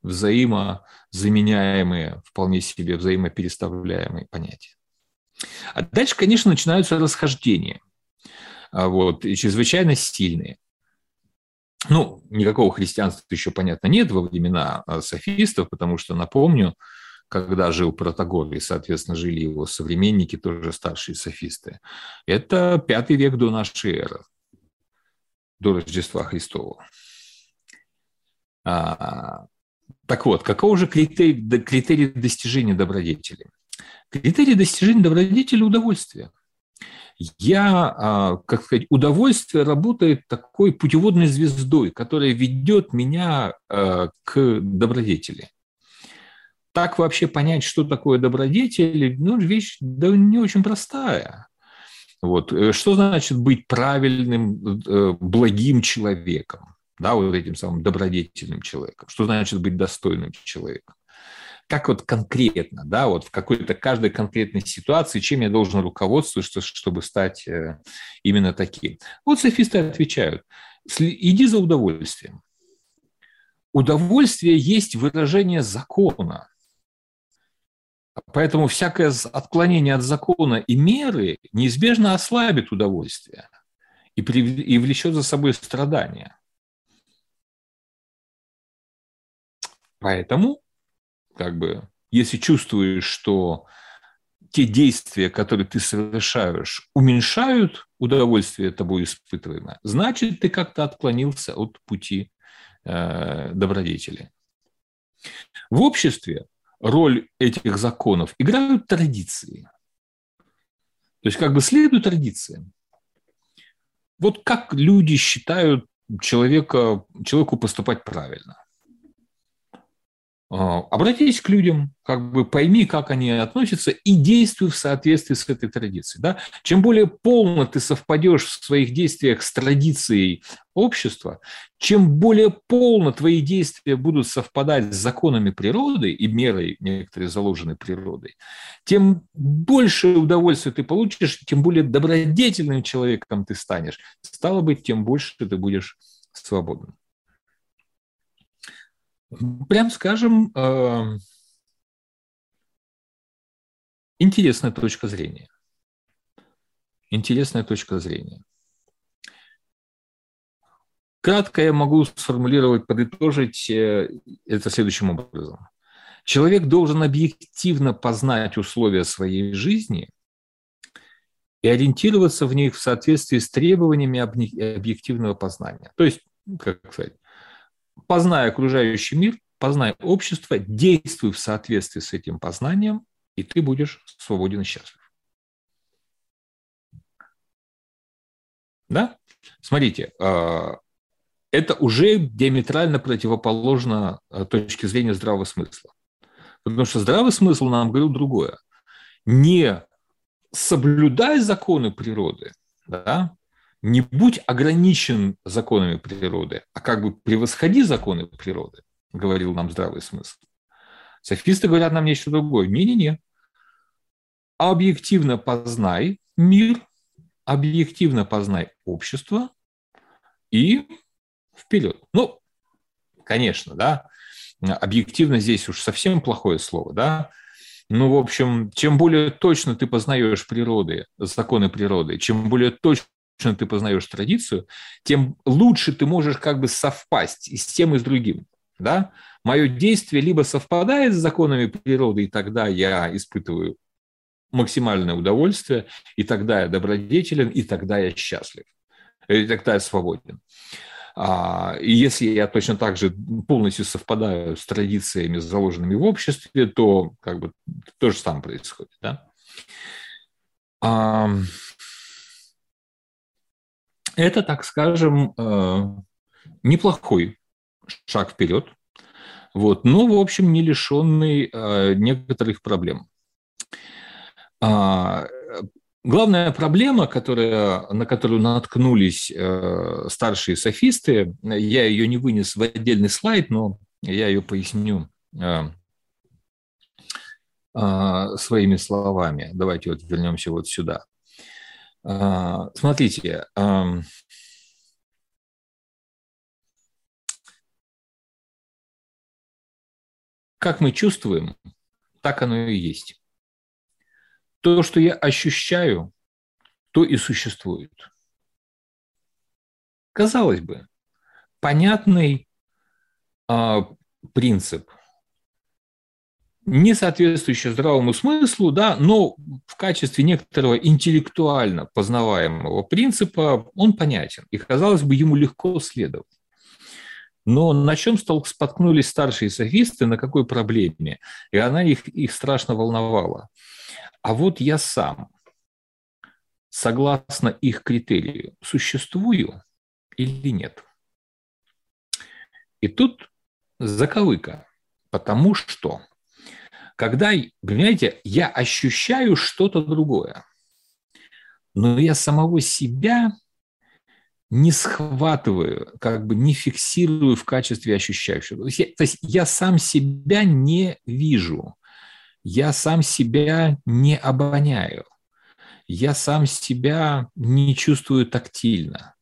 Speaker 1: взаимозаменяемые, вполне себе взаимопереставляемые понятия. А дальше, конечно, начинаются расхождения, а вот, и чрезвычайно сильные. Ну, никакого христианства еще, понятно, нет во времена а, софистов, потому что, напомню, когда жил Протагор, и, соответственно, жили его современники, тоже старшие софисты. Это пятый век до нашей эры, до Рождества Христова. А, так вот, какого же критерий, критерий достижения добродетели? Критерий достижения добродетели – удовольствие. Я, а, как сказать, удовольствие работает такой путеводной звездой, которая ведет меня а, к добродетели. Так вообще понять, что такое добродетель, ну, вещь да, не очень простая. Вот. Э, что значит быть правильным, э, благим человеком? Да, вот этим самым добродетельным человеком. Что значит быть достойным человеком? как вот конкретно, да, вот в какой-то каждой конкретной ситуации, чем я должен руководствоваться, чтобы стать э, именно таким. Вот софисты отвечают, иди за удовольствием. Удовольствие есть выражение закона. Поэтому всякое отклонение от закона и меры неизбежно ослабит удовольствие и, и влечет за собой страдания. Поэтому как бы, если чувствуешь, что те действия, которые ты совершаешь, уменьшают удовольствие тобой испытываемое, значит, ты как-то отклонился от пути э, добродетели. В обществе роль этих законов играют традиции. То есть как бы следуют традициям. Вот как люди считают человека, человеку поступать правильно. А, обратись к людям, как бы пойми, как они относятся, и действуй в соответствии с этой традицией. Да? Чем более полно ты совпадешь в своих действиях с традицией общества, чем более полно твои действия будут совпадать с законами природы и мерой некоторой заложенной природой, тем больше удовольствия ты получишь, тем более добродетельным человеком ты станешь. Стало быть, тем больше ты будешь свободным. Прям скажем, э, интересная точка зрения. Интересная точка зрения. Кратко я могу сформулировать, подытожить э, это следующим образом. Человек должен объективно познать условия своей жизни и ориентироваться в них в соответствии с требованиями объективного познания. То есть, как сказать, познай окружающий мир, познай общество, действуй в соответствии с этим познанием, и ты будешь свободен и счастлив. Да? Смотрите, а, это уже диаметрально противоположно а, точке зрения здравого смысла. Потому что здравый смысл нам говорил другое. Не соблюдай законы природы, да, не будь ограничен законами природы, а как бы превосходи законы природы, говорил нам здравый смысл. Софисты говорят нам нечто другое. Не-не-не. Объективно познай мир, объективно познай общество и вперед. Ну, конечно, да, объективно здесь уж совсем плохое слово, да, ну, в общем, чем более точно ты познаешь природы, законы природы, чем более точно ты познаешь традицию, тем лучше ты можешь как бы совпасть и с тем, и с другим. Да? Мое действие либо совпадает с законами природы, и тогда я испытываю максимальное удовольствие, и тогда я добродетелен, и тогда я счастлив, и тогда я свободен. А, и если я точно так же полностью совпадаю с традициями, заложенными в обществе, то как бы то же самое происходит. Да? Это, так скажем, э, неплохой шаг вперед, вот, но, в общем, не лишенный э, некоторых проблем. А, главная проблема, которая, на которую наткнулись э, старшие софисты, я ее не вынес в отдельный слайд, но я ее поясню своими словами. Давайте вот вернемся вот сюда. А, смотрите, как мы чувствуем, так оно и есть. То, что я ощущаю, то и существует. Казалось бы, понятный а, принцип. Не соответствующее здравому смыслу, да, но в качестве некоторого интеллектуально познаваемого принципа он понятен, и, казалось бы, ему легко следовать. Но на чем споткнулись старшие софисты, на какой проблеме? И она их, их страшно волновала. А вот я сам, согласно их критерию, существую или нет? И тут заковыка, потому что когда, понимаете, я ощущаю что-то другое, но я самого себя не схватываю, как бы не фиксирую в качестве ощущающего. То есть, я, то есть я сам себя не вижу, я сам себя не обоняю, я сам себя не чувствую тактильно.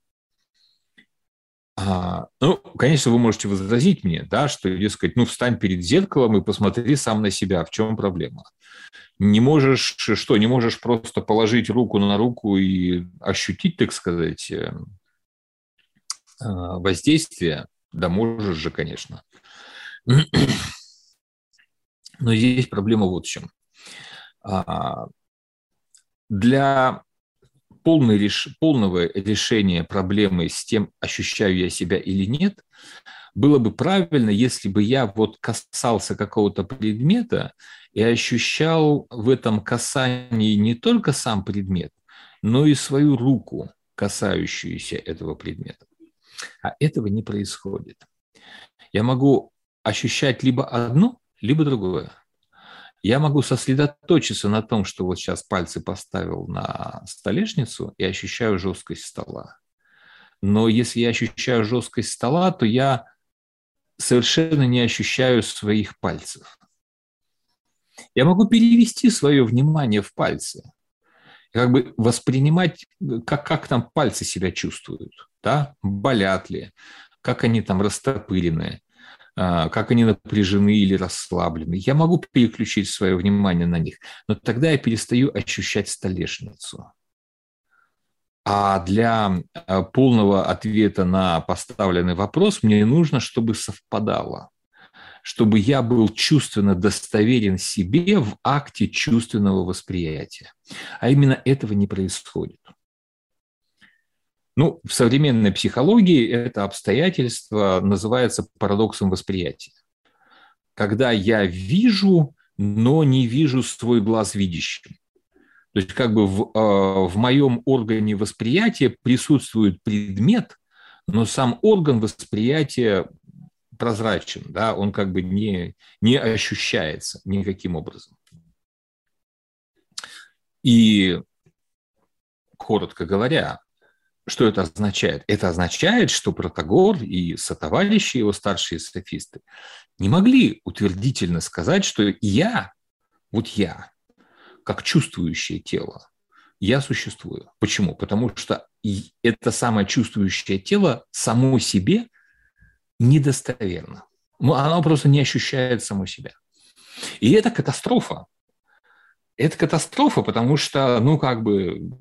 Speaker 1: А, ну, конечно, вы можете возразить мне, да, что, дескать, ну, встань перед зеркалом и посмотри сам на себя, в чем проблема. Не можешь, что, не можешь просто положить руку на руку и ощутить, так сказать, э, а, воздействие? Да можешь же, конечно. Но здесь проблема вот в чем. А, для полный реш... полного решения проблемы с тем, ощущаю я себя или нет, было бы правильно, если бы я вот касался какого-то предмета и ощущал в этом касании не только сам предмет, но и свою руку, касающуюся этого предмета. А этого не происходит. Я могу ощущать либо одно, либо другое я могу сосредоточиться на том, что вот сейчас пальцы поставил на столешницу и ощущаю жесткость стола. Но если я ощущаю жесткость стола, то я совершенно не ощущаю своих пальцев. Я могу перевести свое внимание в пальцы, как бы воспринимать, как, как там пальцы себя чувствуют, да? болят ли, как они там растопырены, как они напряжены или расслаблены. Я могу переключить свое внимание на них, но тогда я перестаю ощущать столешницу. А для а, полного ответа на поставленный вопрос мне нужно, чтобы совпадало, чтобы я был чувственно достоверен себе в акте чувственного восприятия. А именно этого не происходит. Ну, в современной психологии это обстоятельство называется парадоксом восприятия. Когда я вижу, но не вижу свой глаз видящим. То есть как бы в, э, в моем органе восприятия присутствует предмет, но сам орган восприятия прозрачен, да, он как бы не, не ощущается никаким образом. И, коротко говоря, что это означает? Это означает, что Протагор и сотоварищи его старшие софисты не могли утвердительно сказать, что я, вот я, как чувствующее тело, я существую. Почему? Потому что это самое чувствующее тело само себе недостоверно. Ну, оно просто не ощущает само себя. И это катастрофа. Это катастрофа, потому что, ну, как бы,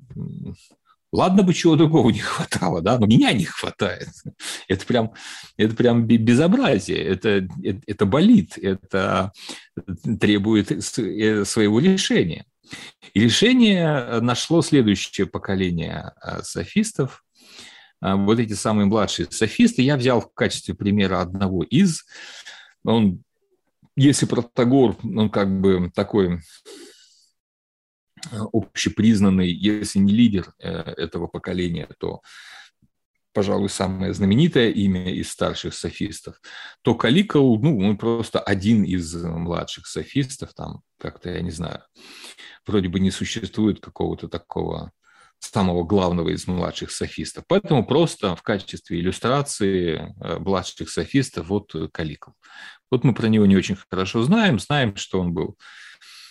Speaker 1: Ладно бы чего другого не хватало, да, но меня не хватает. [laughs] Это прям, это прям безобразие, это, это, это болит, это требует э, своего решения. И решение нашло следующее поколение э, софистов, э, вот эти самые младшие софисты. Я взял в качестве примера одного из. Он, если Протагор, он как бы такой общепризнанный, если не лидер э, этого поколения, то, пожалуй, самое знаменитое имя из старших софистов, то Каликол, ну, он просто один из младших софистов, там как-то, я не знаю, вроде бы не существует какого-то такого самого главного из младших софистов. Поэтому просто в качестве иллюстрации э, младших софистов вот Каликол. Вот мы про него не очень хорошо знаем, знаем, что он был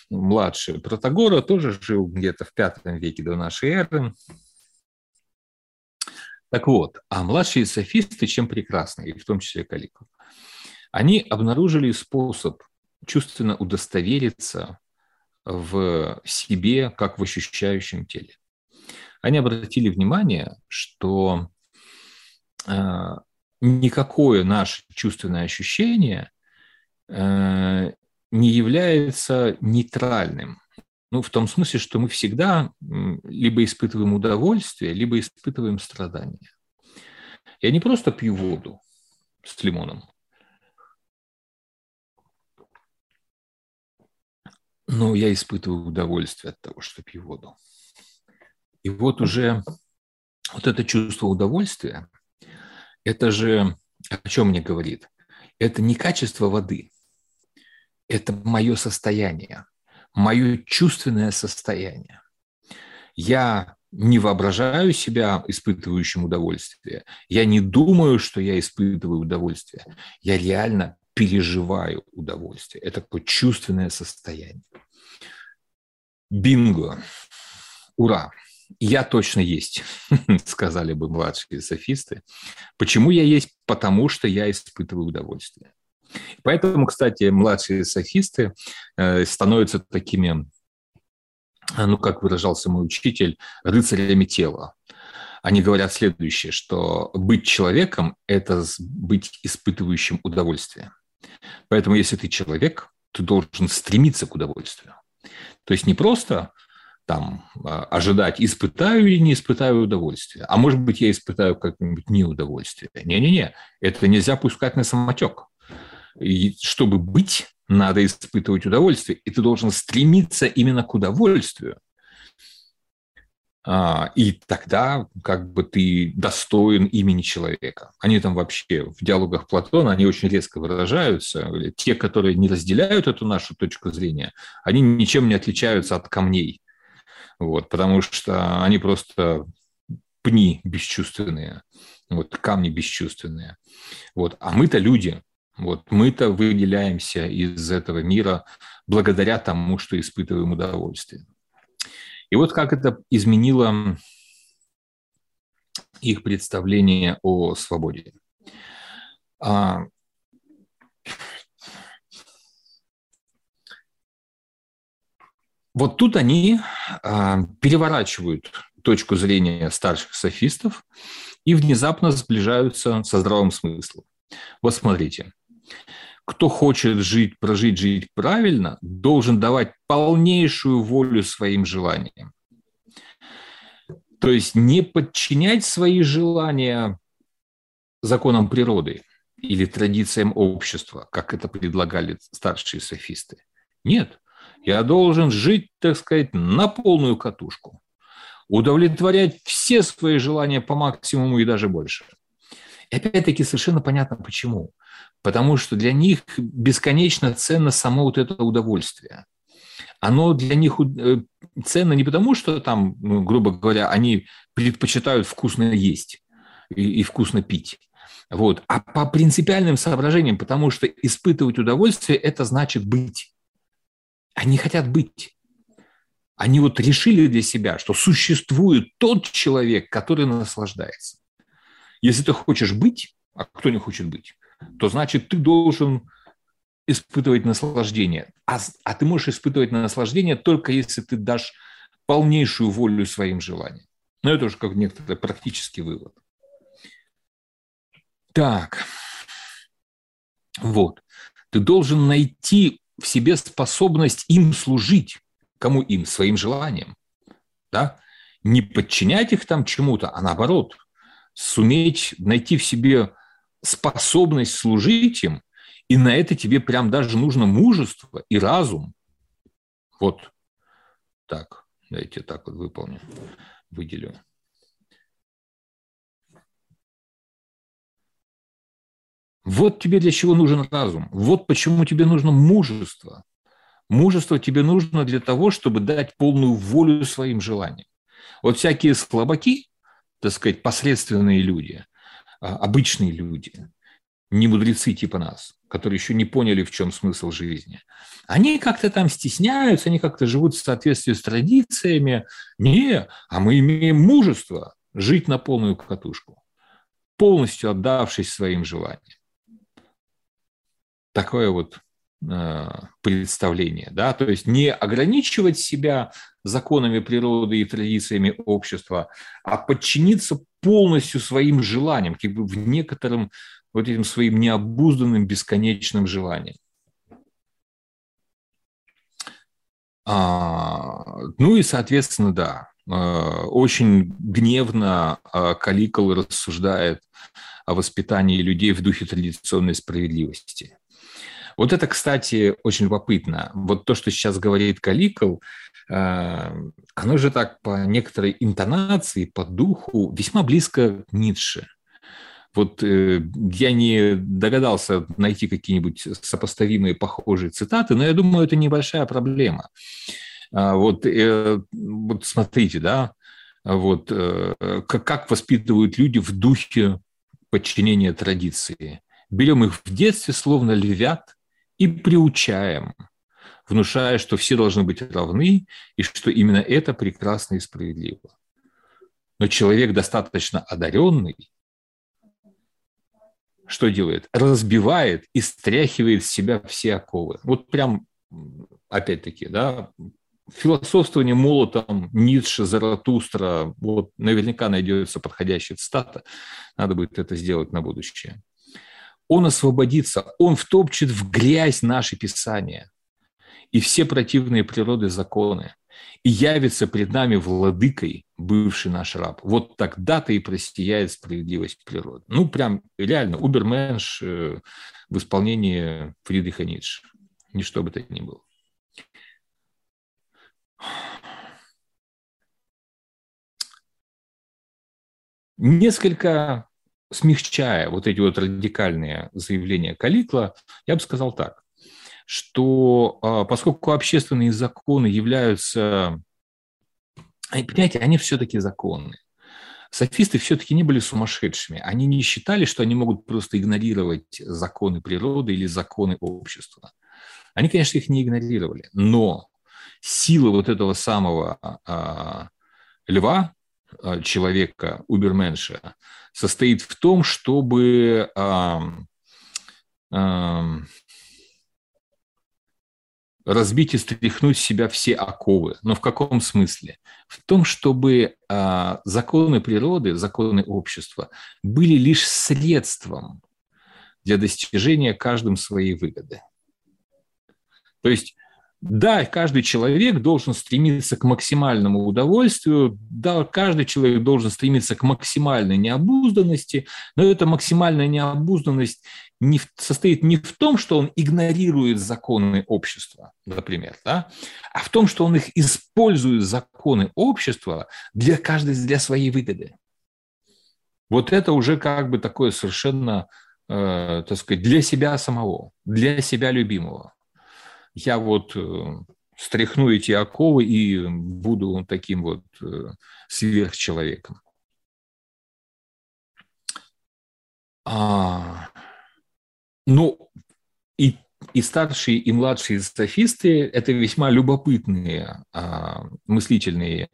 Speaker 1: младший Протагора, тоже жил где-то в пятом веке до нашей эры. Так вот, а младшие софисты чем прекрасны, и в том числе Каликул? Они обнаружили способ чувственно удостовериться в себе, как в ощущающем теле. Они обратили внимание, что э, никакое наше чувственное ощущение э, не является нейтральным. Ну, в том смысле, что мы всегда либо испытываем удовольствие, либо испытываем страдания. Я не просто пью воду с лимоном, но я испытываю удовольствие от того, что пью воду. И вот уже вот это чувство удовольствия, это же о чем мне говорит? Это не качество воды, это мое состояние, мое чувственное состояние. Я не воображаю себя испытывающим удовольствие. Я не думаю, что я испытываю удовольствие. Я реально переживаю удовольствие. Это такое чувственное состояние. Бинго. Ура. Я точно есть, [laughs] сказали бы младшие софисты. Почему я есть? Потому что я испытываю удовольствие. Поэтому, кстати, младшие софисты э, становятся такими, ну, как выражался мой учитель, рыцарями тела. Они говорят следующее, что быть человеком – это быть испытывающим удовольствие. Поэтому, если ты человек, ты должен стремиться к удовольствию. То есть не просто там а, ожидать, испытаю или не испытаю удовольствие. А может быть, я испытаю как-нибудь неудовольствие. Не-не-не, это нельзя пускать на самотек. И чтобы быть, надо испытывать удовольствие. И ты должен стремиться именно к удовольствию. А, и тогда как бы ты достоин имени человека. Они там вообще в диалогах Платона, они очень резко выражаются. Те, которые не разделяют эту нашу точку зрения, они ничем не отличаются от камней. Вот, потому что они просто пни бесчувственные, вот, камни бесчувственные. Вот, а мы-то люди, вот, мы-то выделяемся из этого мира благодаря тому, что испытываем удовольствие. И вот как это изменило их представление о свободе. А, вот тут они а, переворачивают точку зрения старших софистов и внезапно сближаются со здравым смыслом. Вот смотрите, кто хочет жить, прожить, жить правильно, должен давать полнейшую волю своим желаниям. То есть не подчинять свои желания законам природы или традициям общества, как это предлагали старшие софисты. Нет, я должен жить, так сказать, на полную катушку, удовлетворять все свои желания по максимуму и даже больше. И опять-таки совершенно понятно почему – потому что для них бесконечно ценно само вот это удовольствие. Оно для них э, ценно не потому, что там, ну, грубо говоря, они предпочитают вкусно есть и, вкусно пить, вот, а по принципиальным соображениям, потому что испытывать удовольствие – это значит быть. Они хотят быть. Они вот решили для себя, что существует тот человек, который наслаждается. Если ты хочешь быть, а кто не хочет быть, то значит ты должен испытывать наслаждение. А, а ты можешь испытывать наслаждение только если ты дашь полнейшую волю своим желаниям. Но это уже как некоторый практический вывод. Так, вот. Ты должен найти в себе способность им служить. Кому им? Своим желаниям. Да? Не подчинять их там чему-то, а наоборот, суметь найти в себе способность служить им, и на это тебе прям даже нужно мужество и разум. Вот так. Дайте так вот выполню, выделю. Вот тебе для чего нужен разум. Вот почему тебе нужно мужество. Мужество тебе нужно для того, чтобы дать полную волю своим желаниям. Вот всякие слабаки, так сказать, посредственные люди, обычные люди, не мудрецы типа нас, которые еще не поняли, в чем смысл жизни. Они как-то там стесняются, они как-то живут в соответствии с традициями. Не, а мы имеем мужество жить на полную катушку, полностью отдавшись своим желаниям. Такое вот э, представление, да, то есть не ограничивать себя законами природы и традициями общества, а подчиниться полностью своим желаниям, как бы в некотором вот этим своим необузданным бесконечным желанием. А, ну и, соответственно, да, а, очень гневно а, Каликол рассуждает о воспитании людей в духе традиционной справедливости. Вот это, кстати, очень любопытно. Вот то, что сейчас говорит Каликол, оно же так по некоторой интонации, по духу весьма близко к Ницше. Вот э, я не догадался найти какие-нибудь сопоставимые похожие цитаты, но я думаю, это небольшая проблема. А, вот, э, вот смотрите, да, вот э, как, как воспитывают люди в духе подчинения традиции. Берем их в детстве, словно львят, и приучаем, внушая, что все должны быть равны, и что именно это прекрасно и справедливо. Но человек достаточно одаренный, что делает? Разбивает и стряхивает с себя все оковы. Вот прям, опять-таки, да, философствование молотом Ницше, Заратустра, вот наверняка найдется подходящая цитата, надо будет это сделать на будущее. Он освободится, он втопчет в грязь наши писания и все противные природы законы и явится пред нами владыкой бывший наш раб. Вот тогда-то и простияет справедливость природы. Ну, прям реально, уберменш э, в исполнении Фридриха Ницше. Ничто бы то ни было. Несколько смягчая вот эти вот радикальные заявления Каликла, я бы сказал так что а, поскольку общественные законы являются, понимаете, они все-таки законы. Софисты все-таки не были сумасшедшими. Они не считали, что они могут просто игнорировать законы природы или законы общества. Они, конечно, их не игнорировали. Но сила вот этого самого а, льва, человека, уберменша, состоит в том, чтобы а, а, разбить и стряхнуть с себя все оковы. Но в каком смысле? В том, чтобы а, законы природы, законы общества были лишь средством для достижения каждым своей выгоды. То есть да, каждый человек должен стремиться к максимальному удовольствию, да, каждый человек должен стремиться к максимальной необузданности, но эта максимальная необузданность не в, состоит не в том, что он игнорирует законы общества, например, да, а в том, что он их использует, законы общества, для каждой, для своей выгоды. Вот это уже как бы такое совершенно, э, так сказать, для себя самого, для себя любимого. Я вот э, стряхну эти оковы и буду таким вот э, сверхчеловеком. А, ну, и, и старшие, и младшие софисты – это весьма любопытные а, мыслительные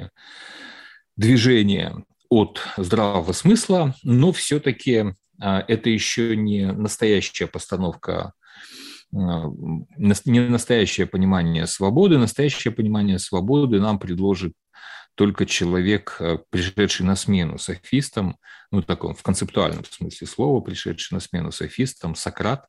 Speaker 1: движения от здравого смысла, но все-таки а, это еще не настоящая постановка не настоящее понимание свободы. Настоящее понимание свободы нам предложит только человек, э, пришедший на смену софистам, ну, в таком, в концептуальном смысле слова, пришедший на смену софистам, Сократ,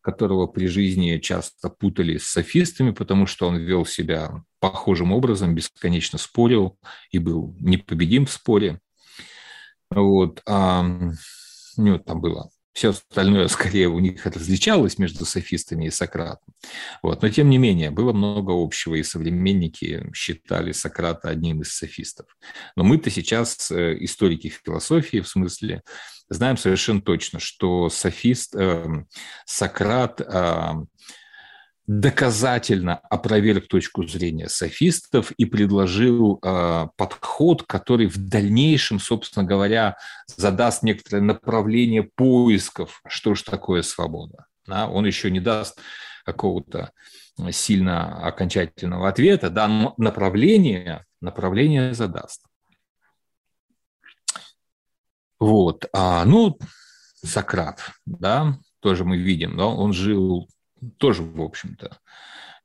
Speaker 1: которого при жизни часто путали с софистами, потому что он вел себя похожим образом, бесконечно спорил и был непобедим в споре. Вот. А, ну, там было все остальное [laughs] скорее у них различалось между софистами и Сократом. Вот. Но тем не менее, было много общего, и современники считали Сократа одним из софистов. Но мы-то сейчас, э, историки философии, в смысле, знаем совершенно точно, что софист, э, Сократ э, доказательно опроверг точку зрения софистов и предложил э, подход, который в дальнейшем, собственно говоря, задаст некоторое направление поисков, что же такое свобода. Да? Он еще не даст какого-то сильно окончательного ответа, да, но направление, направление задаст. Вот, а, ну, Сократ, да, тоже мы видим, да, он жил тоже, в общем-то,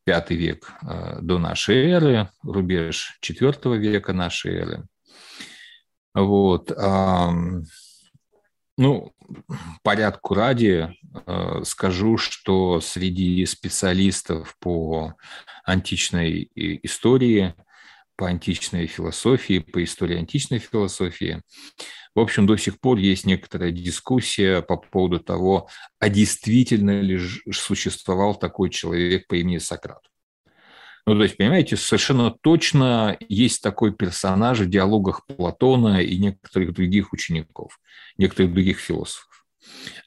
Speaker 1: пятый век э, до нашей эры, рубеж четвертого века нашей эры. Вот. Ну, порядку ради э, скажу, что среди специалистов по античной истории, по античной философии, по истории античной философии, в общем, до сих пор есть некоторая дискуссия по поводу того, а действительно ли существовал такой человек по имени Сократ. Ну, то есть, понимаете, совершенно точно есть такой персонаж в диалогах Платона и некоторых других учеников, некоторых других философов.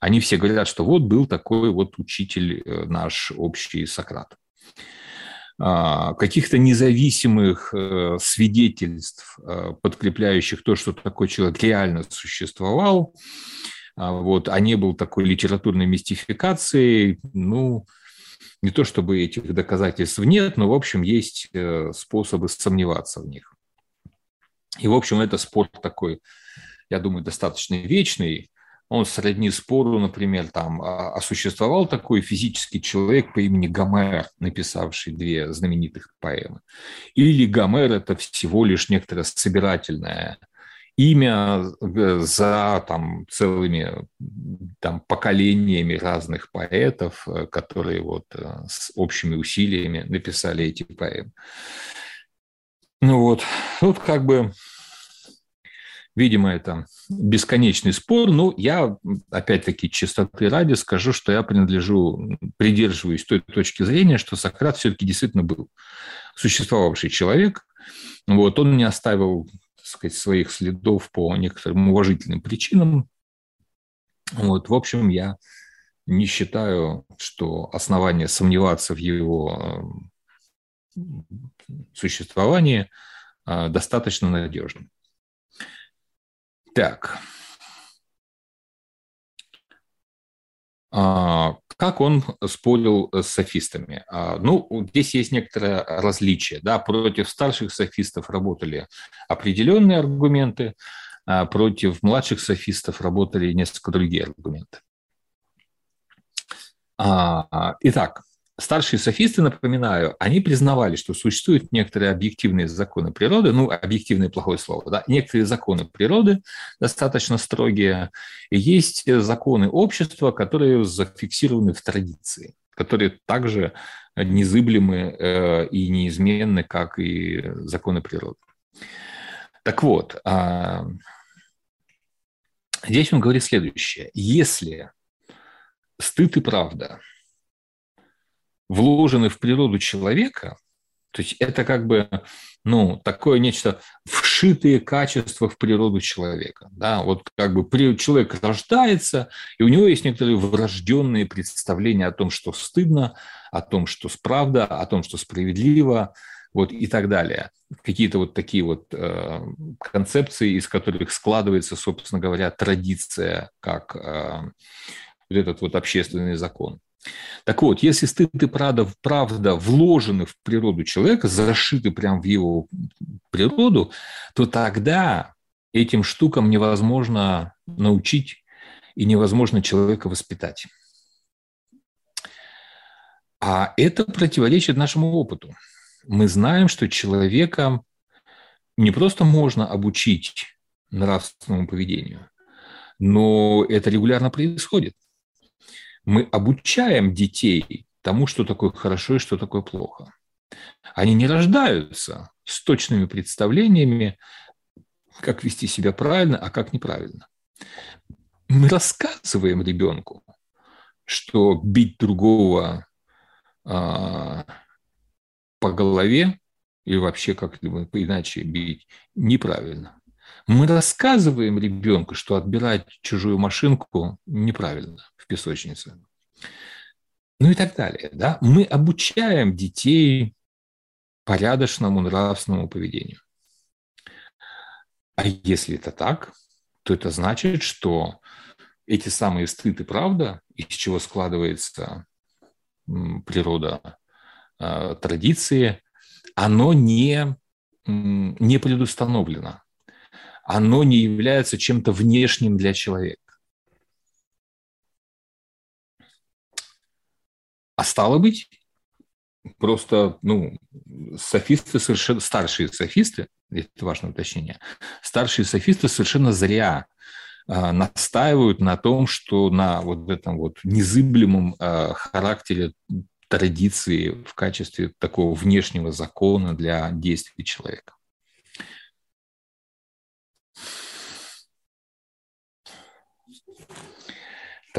Speaker 1: Они все говорят, что вот был такой вот учитель э, наш общий Сократ. А, каких-то независимых э, свидетельств, э, подкрепляющих то, что такой человек реально существовал, а, вот, а не был такой литературной мистификацией, ну, не то чтобы этих доказательств нет, но, в общем, есть э, способы сомневаться в них. И, в общем, это спор такой, я думаю, достаточно вечный. Он сродни спору, например, там, а, а существовал такой физический человек по имени Гомер, написавший две знаменитых поэмы. Или Гомер – это всего лишь некоторое собирательное имя э, за там, целыми там, поколениями разных поэтов, э, которые вот э, с общими усилиями написали эти поэмы. Ну вот, тут как бы, видимо, это бесконечный спор. Ну, я, опять-таки, чистоты ради скажу, что я принадлежу, придерживаюсь той точки зрения, что Сократ все-таки действительно был существовавший человек. Вот, он не оставил сказать, своих следов по некоторым уважительным причинам. Вот, в общем, я не считаю, что основания сомневаться в его существовании э, достаточно надежны. Так. А, как он спорил с софистами? А, ну, здесь есть некоторое различие. Да? Против старших софистов работали определенные аргументы, а против младших софистов работали несколько другие аргументы. Итак, старшие софисты, напоминаю, они признавали, что существуют некоторые объективные законы природы, ну, объективное плохое слово, да, некоторые законы природы достаточно строгие, и есть законы общества, которые зафиксированы в традиции, которые также незыблемы э, и неизменны, как и законы природы. Так вот, э, здесь он говорит следующее. Если стыд и правда – вложены в природу человека, то есть это как бы ну, такое нечто вшитые качества в природу человека. Да? Вот как бы человек рождается, и у него есть некоторые врожденные представления о том, что стыдно, о том, что справда, о том, что справедливо, вот и так далее. Какие-то вот такие вот э, концепции, из которых складывается, собственно говоря, традиция, как э, вот этот вот общественный закон. Так вот, если стыд и правда, правда вложены в природу человека, зашиты прямо в его природу, то тогда этим штукам невозможно научить и невозможно человека воспитать. А это противоречит нашему опыту. Мы знаем, что человека не просто можно обучить нравственному поведению, но это регулярно происходит мы обучаем детей тому, что такое хорошо и что такое плохо. Они не рождаются с точными представлениями, как вести себя правильно, а как неправильно. Мы рассказываем ребенку, что бить другого а, по голове или вообще как-либо иначе бить неправильно. Мы рассказываем ребенку, что отбирать чужую машинку неправильно в песочнице. Ну и так далее. Да? Мы обучаем детей порядочному нравственному поведению. А если это так, то это значит, что эти самые стыд и правда, из чего складывается природа э, традиции, оно не, не предустановлено оно не является чем-то внешним для человека. А стало быть, просто, ну, софисты совершенно, старшие софисты, это важное уточнение, старшие софисты совершенно зря настаивают на том, что на вот этом вот незыблемом характере традиции в качестве такого внешнего закона для действий человека.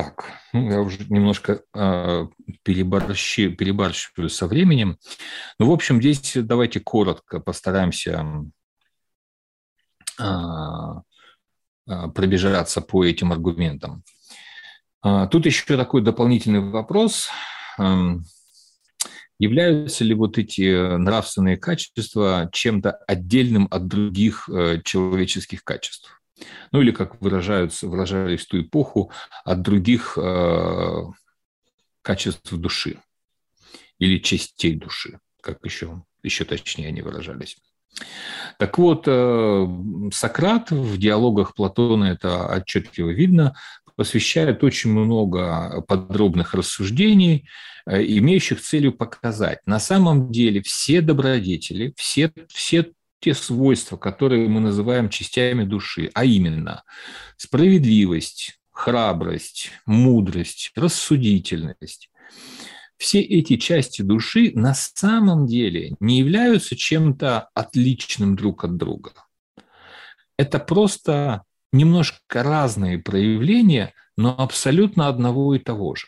Speaker 1: Так, ну, я уже немножко э, перебарщиваю со временем. Ну, в общем, здесь давайте коротко постараемся э, э, пробежаться по этим аргументам. Тут еще такой дополнительный вопрос. Являются ли вот эти нравственные качества чем-то отдельным от других э, человеческих качеств? Ну или, как выражаются, выражались в ту эпоху, от других э, качеств души или частей души, как еще, еще точнее они выражались. Так вот, э, Сократ в диалогах Платона, это отчетливо видно, посвящает очень много подробных рассуждений, э, имеющих целью показать, на самом деле все добродетели, все, все те свойства, которые мы называем частями души, а именно справедливость, храбрость, мудрость, рассудительность. Все эти части души на самом деле не являются чем-то отличным друг от друга. Это просто немножко разные проявления, но абсолютно одного и того же.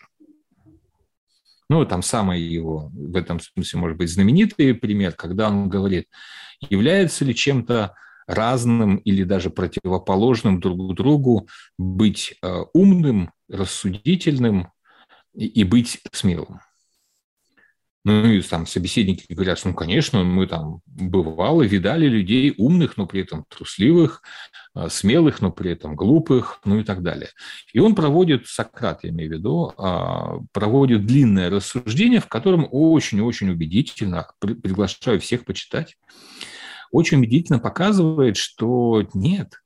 Speaker 1: Ну, там самый его, в этом смысле, может быть, знаменитый пример, когда он говорит, является ли чем-то разным или даже противоположным друг другу быть э, умным, рассудительным и быть смелым. Ну и там собеседники говорят, ну, конечно, мы там бывало, видали людей умных, но при этом трусливых, а, смелых, но при этом глупых, ну и так далее. И он проводит, Сократ, я имею в виду, а, проводит длинное рассуждение, в котором очень-очень убедительно, приглашаю всех почитать, очень убедительно показывает, что нет,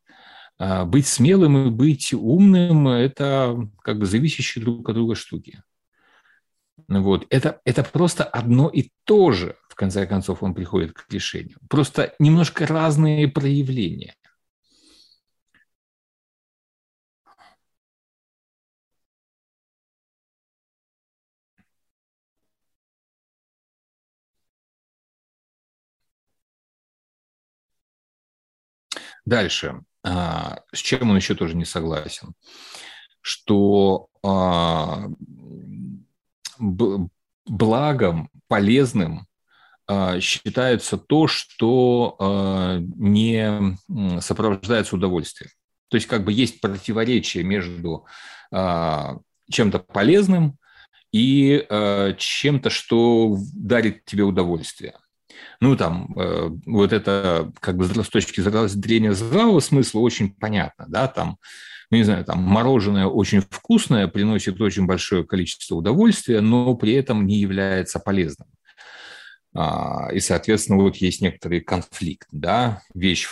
Speaker 1: а, быть смелым и быть умным – это как бы зависящие друг от друга штуки. Вот. Это, это просто одно и то же, в конце концов, он приходит к решению. Просто немножко разные проявления. Дальше. А, с чем он еще тоже не согласен? Что а, благом, полезным а, считается то, что а, не сопровождается удовольствием. То есть как бы есть противоречие между а, чем-то полезным и чем-то, что дарит тебе удовольствие. Ну, там, вот это, как бы, с точки зрения здравого смысла очень понятно, да, там, ну, не знаю, там мороженое очень вкусное, приносит очень большое количество удовольствия, но при этом не является полезным. А, и, соответственно, вот есть некоторый конфликт, да, вещь,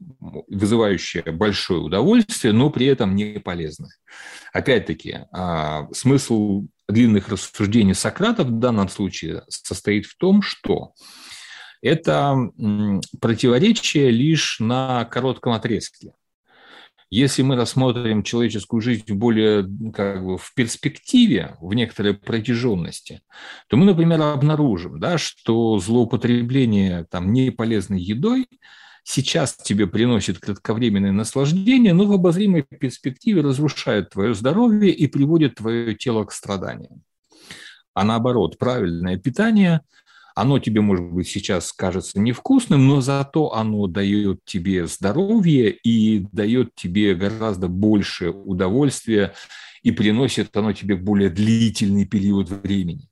Speaker 1: вызывающая большое удовольствие, но при этом не полезная. Опять-таки, а, смысл длинных рассуждений Сократа в данном случае состоит в том, что это противоречие лишь на коротком отрезке. Если мы рассмотрим человеческую жизнь более как бы, в перспективе, в некоторой протяженности, то мы, например, обнаружим, да, что злоупотребление там, неполезной едой сейчас тебе приносит кратковременное наслаждение, но в обозримой перспективе разрушает твое здоровье и приводит твое тело к страданиям. А наоборот, правильное питание – оно тебе, может быть, сейчас кажется невкусным, но зато оно дает тебе здоровье и дает тебе гораздо больше удовольствия и приносит оно тебе более длительный период времени.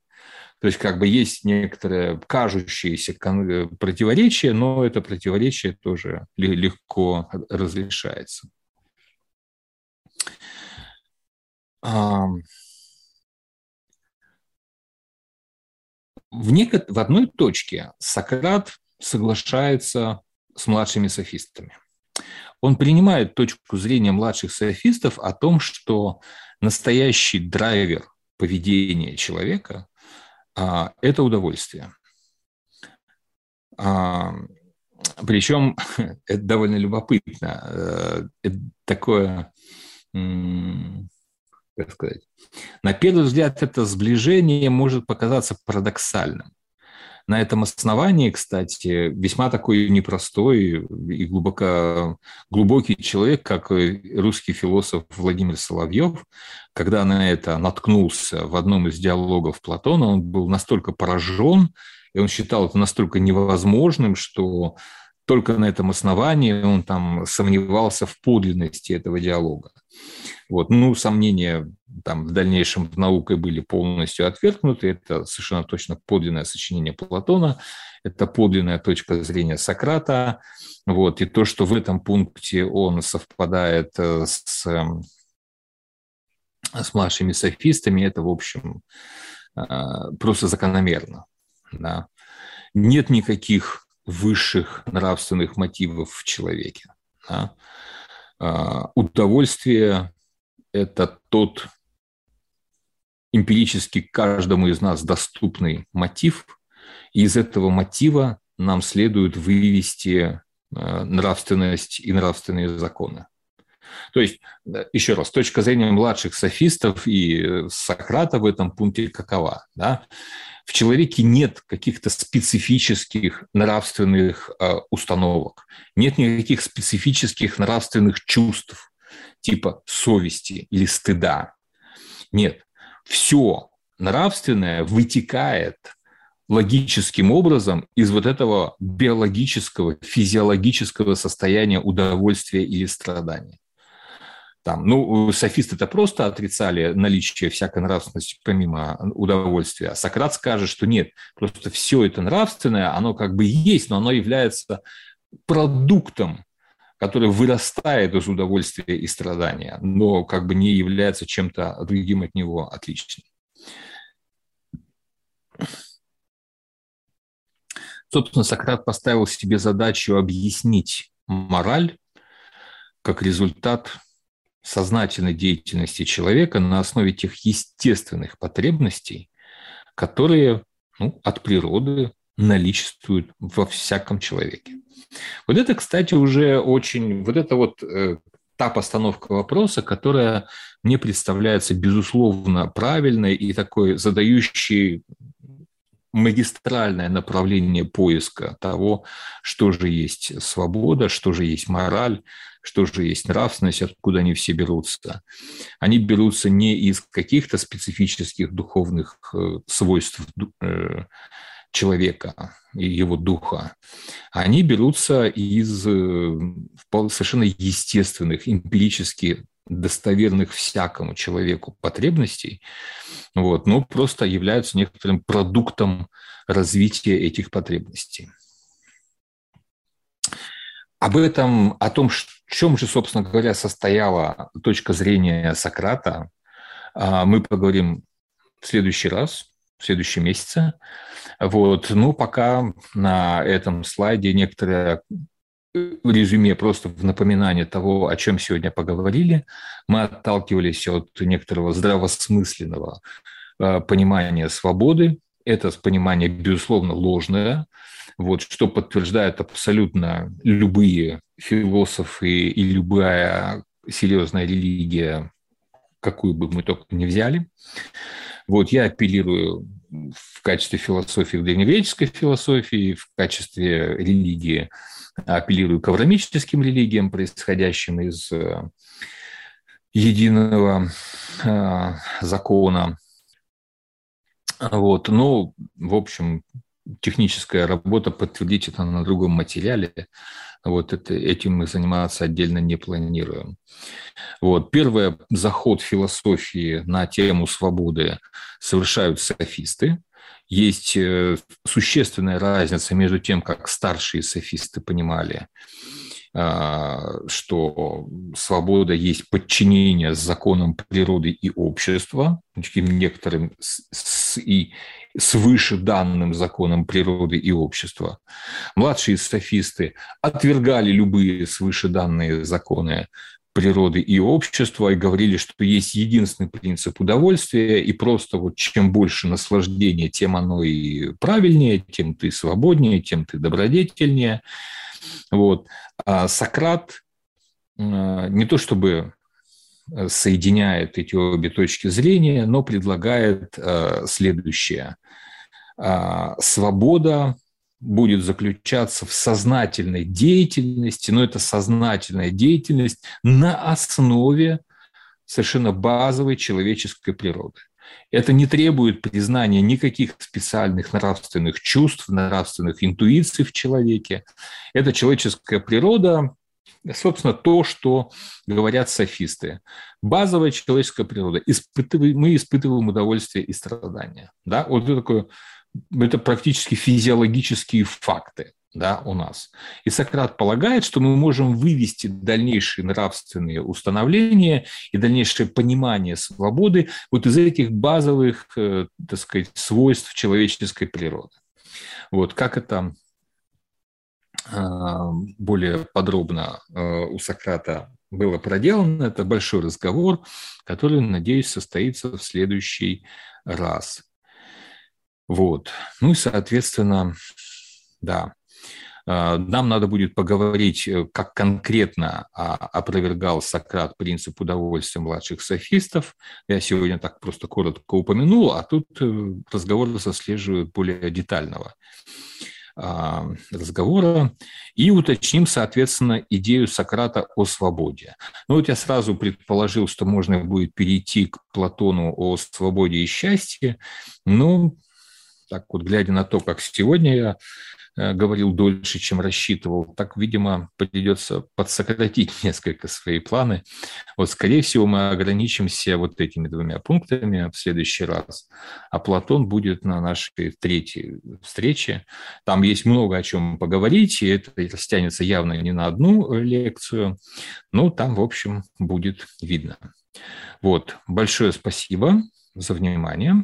Speaker 1: То есть как бы есть некоторое кажущееся противоречие, но это противоречие тоже легко разрешается. В, неко... в одной точке Сократ соглашается с младшими софистами. Он принимает точку зрения младших софистов о том, что настоящий драйвер поведения человека а, – это удовольствие. А, причем [laughs] это довольно любопытно. Э, это такое как сказать, на первый взгляд это сближение может показаться парадоксальным. На этом основании, кстати, весьма такой непростой и глубоко, глубокий человек, как русский философ Владимир Соловьев, когда на это наткнулся в одном из диалогов Платона, он был настолько поражен, и он считал это настолько невозможным, что только на этом основании он там сомневался в подлинности этого диалога. Вот. Ну, сомнения там в дальнейшем наукой были полностью отвергнуты. Это совершенно точно подлинное сочинение Платона, это подлинная точка зрения Сократа. Вот. И то, что в этом пункте он совпадает э, с, эм, с младшими софистами, это, в общем, э, просто закономерно. Да. Нет никаких высших нравственных мотивов в человеке. Да? А, удовольствие – это тот эмпирически каждому из нас доступный мотив, и из этого мотива нам следует вывести а, нравственность и нравственные законы. То есть, еще раз, точка зрения младших софистов и э, Сократа в этом пункте какова? Да? в человеке нет каких-то специфических нравственных э, установок, нет никаких специфических нравственных чувств, типа совести или стыда. Нет, все нравственное вытекает логическим образом из вот этого биологического, физиологического состояния удовольствия или страдания. Там, ну, софисты это просто отрицали наличие всякой нравственности помимо удовольствия. А Сократ скажет, что нет, просто все это нравственное, оно как бы есть, но оно является продуктом, который вырастает из удовольствия и страдания, но как бы не является чем-то другим от него отличным. Собственно, Сократ поставил себе задачу объяснить мораль как результат сознательной деятельности человека на основе тех естественных потребностей, которые ну, от природы наличествуют во всяком человеке. Вот это, кстати, уже очень, вот это вот э, та постановка вопроса, которая мне представляется безусловно правильной и такой задающей магистральное направление поиска того, что же есть свобода, что же есть мораль, что же есть нравственность, откуда они все берутся. Они берутся не из каких-то специфических духовных э, свойств э, человека и его духа. Они берутся из э, совершенно естественных, эмпирически достоверных всякому человеку потребностей, вот, но просто являются некоторым продуктом развития этих потребностей. Об этом, о том, в чем же, собственно говоря, состояла точка зрения Сократа, а, мы поговорим в следующий раз, в следующем месяце. Вот. Ну, пока на этом слайде некоторое резюме просто в напоминание того, о чем сегодня поговорили. Мы отталкивались от некоторого здравосмысленного а, понимания свободы. Это понимание, безусловно, ложное, вот, что подтверждают абсолютно любые философы и любая серьезная религия, какую бы мы только не взяли. Вот я апеллирую в качестве философии к древнегреческой философии, в качестве религии апеллирую к аврамическим религиям, происходящим из э, единого э, закона. Вот. Ну, в общем, техническая работа подтвердить это на другом материале. Вот это, этим мы заниматься отдельно не планируем. Вот. Первый заход философии на тему свободы совершают софисты. Есть э, существенная разница между тем, как старшие софисты понимали а, что свобода есть подчинение законам природы и общества, некоторым с, и свыше данным законам природы и общества. Младшие софисты отвергали любые свыше данные законы природы и общества и говорили, что есть единственный принцип удовольствия, и просто вот чем больше наслаждения, тем оно и правильнее, тем ты свободнее, тем ты добродетельнее. Вот. А Сократ э, не то чтобы соединяет эти обе точки зрения, но предлагает э, следующее. А, свобода будет заключаться в сознательной деятельности, но это сознательная деятельность на основе совершенно базовой человеческой природы. Это не требует признания никаких специальных нравственных чувств, нравственных интуиций в человеке. Это человеческая природа, собственно, то, что говорят софисты. Базовая человеческая природа. Испытываем, мы испытываем удовольствие и страдания. Да? Вот это такое это практически физиологические факты да, у нас. И Сократ полагает, что мы можем вывести дальнейшие нравственные установления и дальнейшее понимание свободы вот из этих базовых, э, так сказать, свойств человеческой природы. Вот как это более подробно э, у Сократа было проделано, это большой разговор, который, надеюсь, состоится в следующий раз. Вот. Ну и, соответственно, да, а, нам надо будет поговорить, э, как конкретно а, опровергал Сократ принцип удовольствия младших софистов. Я сегодня так просто коротко упомянул, а тут э, разговор заслеживает более детального а, разговора и уточним, соответственно, идею Сократа о свободе. Ну вот я сразу предположил, что можно будет перейти к Платону о свободе и счастье, но так вот, глядя на то, как сегодня я говорил дольше, чем рассчитывал, так, видимо, придется подсократить [laughs] несколько свои планы. Вот, скорее всего, мы ограничимся вот этими двумя пунктами в следующий раз, а Платон будет на нашей третьей встрече. Там есть много о чем поговорить, и это растянется явно не на одну лекцию, но там, в общем, будет видно. Вот, большое спасибо за внимание.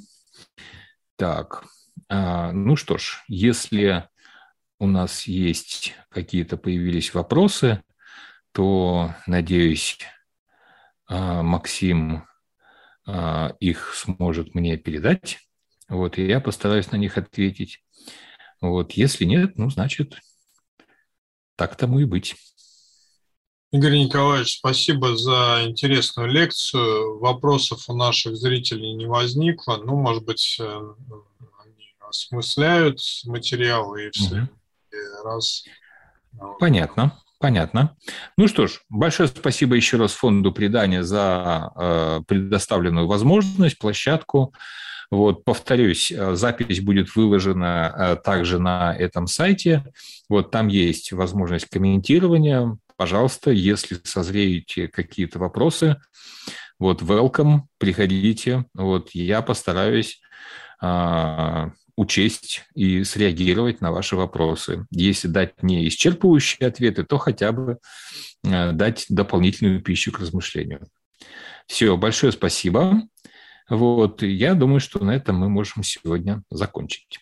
Speaker 1: Так, а, ну что ж, если у нас есть какие-то появились вопросы, то, надеюсь, а, Максим а, их сможет мне передать. Вот, и я постараюсь на них ответить. Вот, если нет, ну, значит, так тому и быть.
Speaker 2: Игорь Николаевич, спасибо за интересную лекцию. Вопросов у наших зрителей не возникло. Ну, может быть, э, осмысляют материал и все угу. Раз.
Speaker 1: Понятно. Понятно. Ну что ж, большое спасибо еще раз фонду предания за э, предоставленную возможность, площадку. Вот, повторюсь, э, запись будет выложена э, также на этом сайте. Вот там есть возможность комментирования. Пожалуйста, если созреете какие-то вопросы, вот, welcome, приходите. Вот, я постараюсь э, учесть и среагировать на ваши вопросы. Если дать не исчерпывающие ответы, то хотя бы э, дать дополнительную пищу к размышлению. Все, большое спасибо. Вот, я думаю, что на этом мы можем сегодня закончить.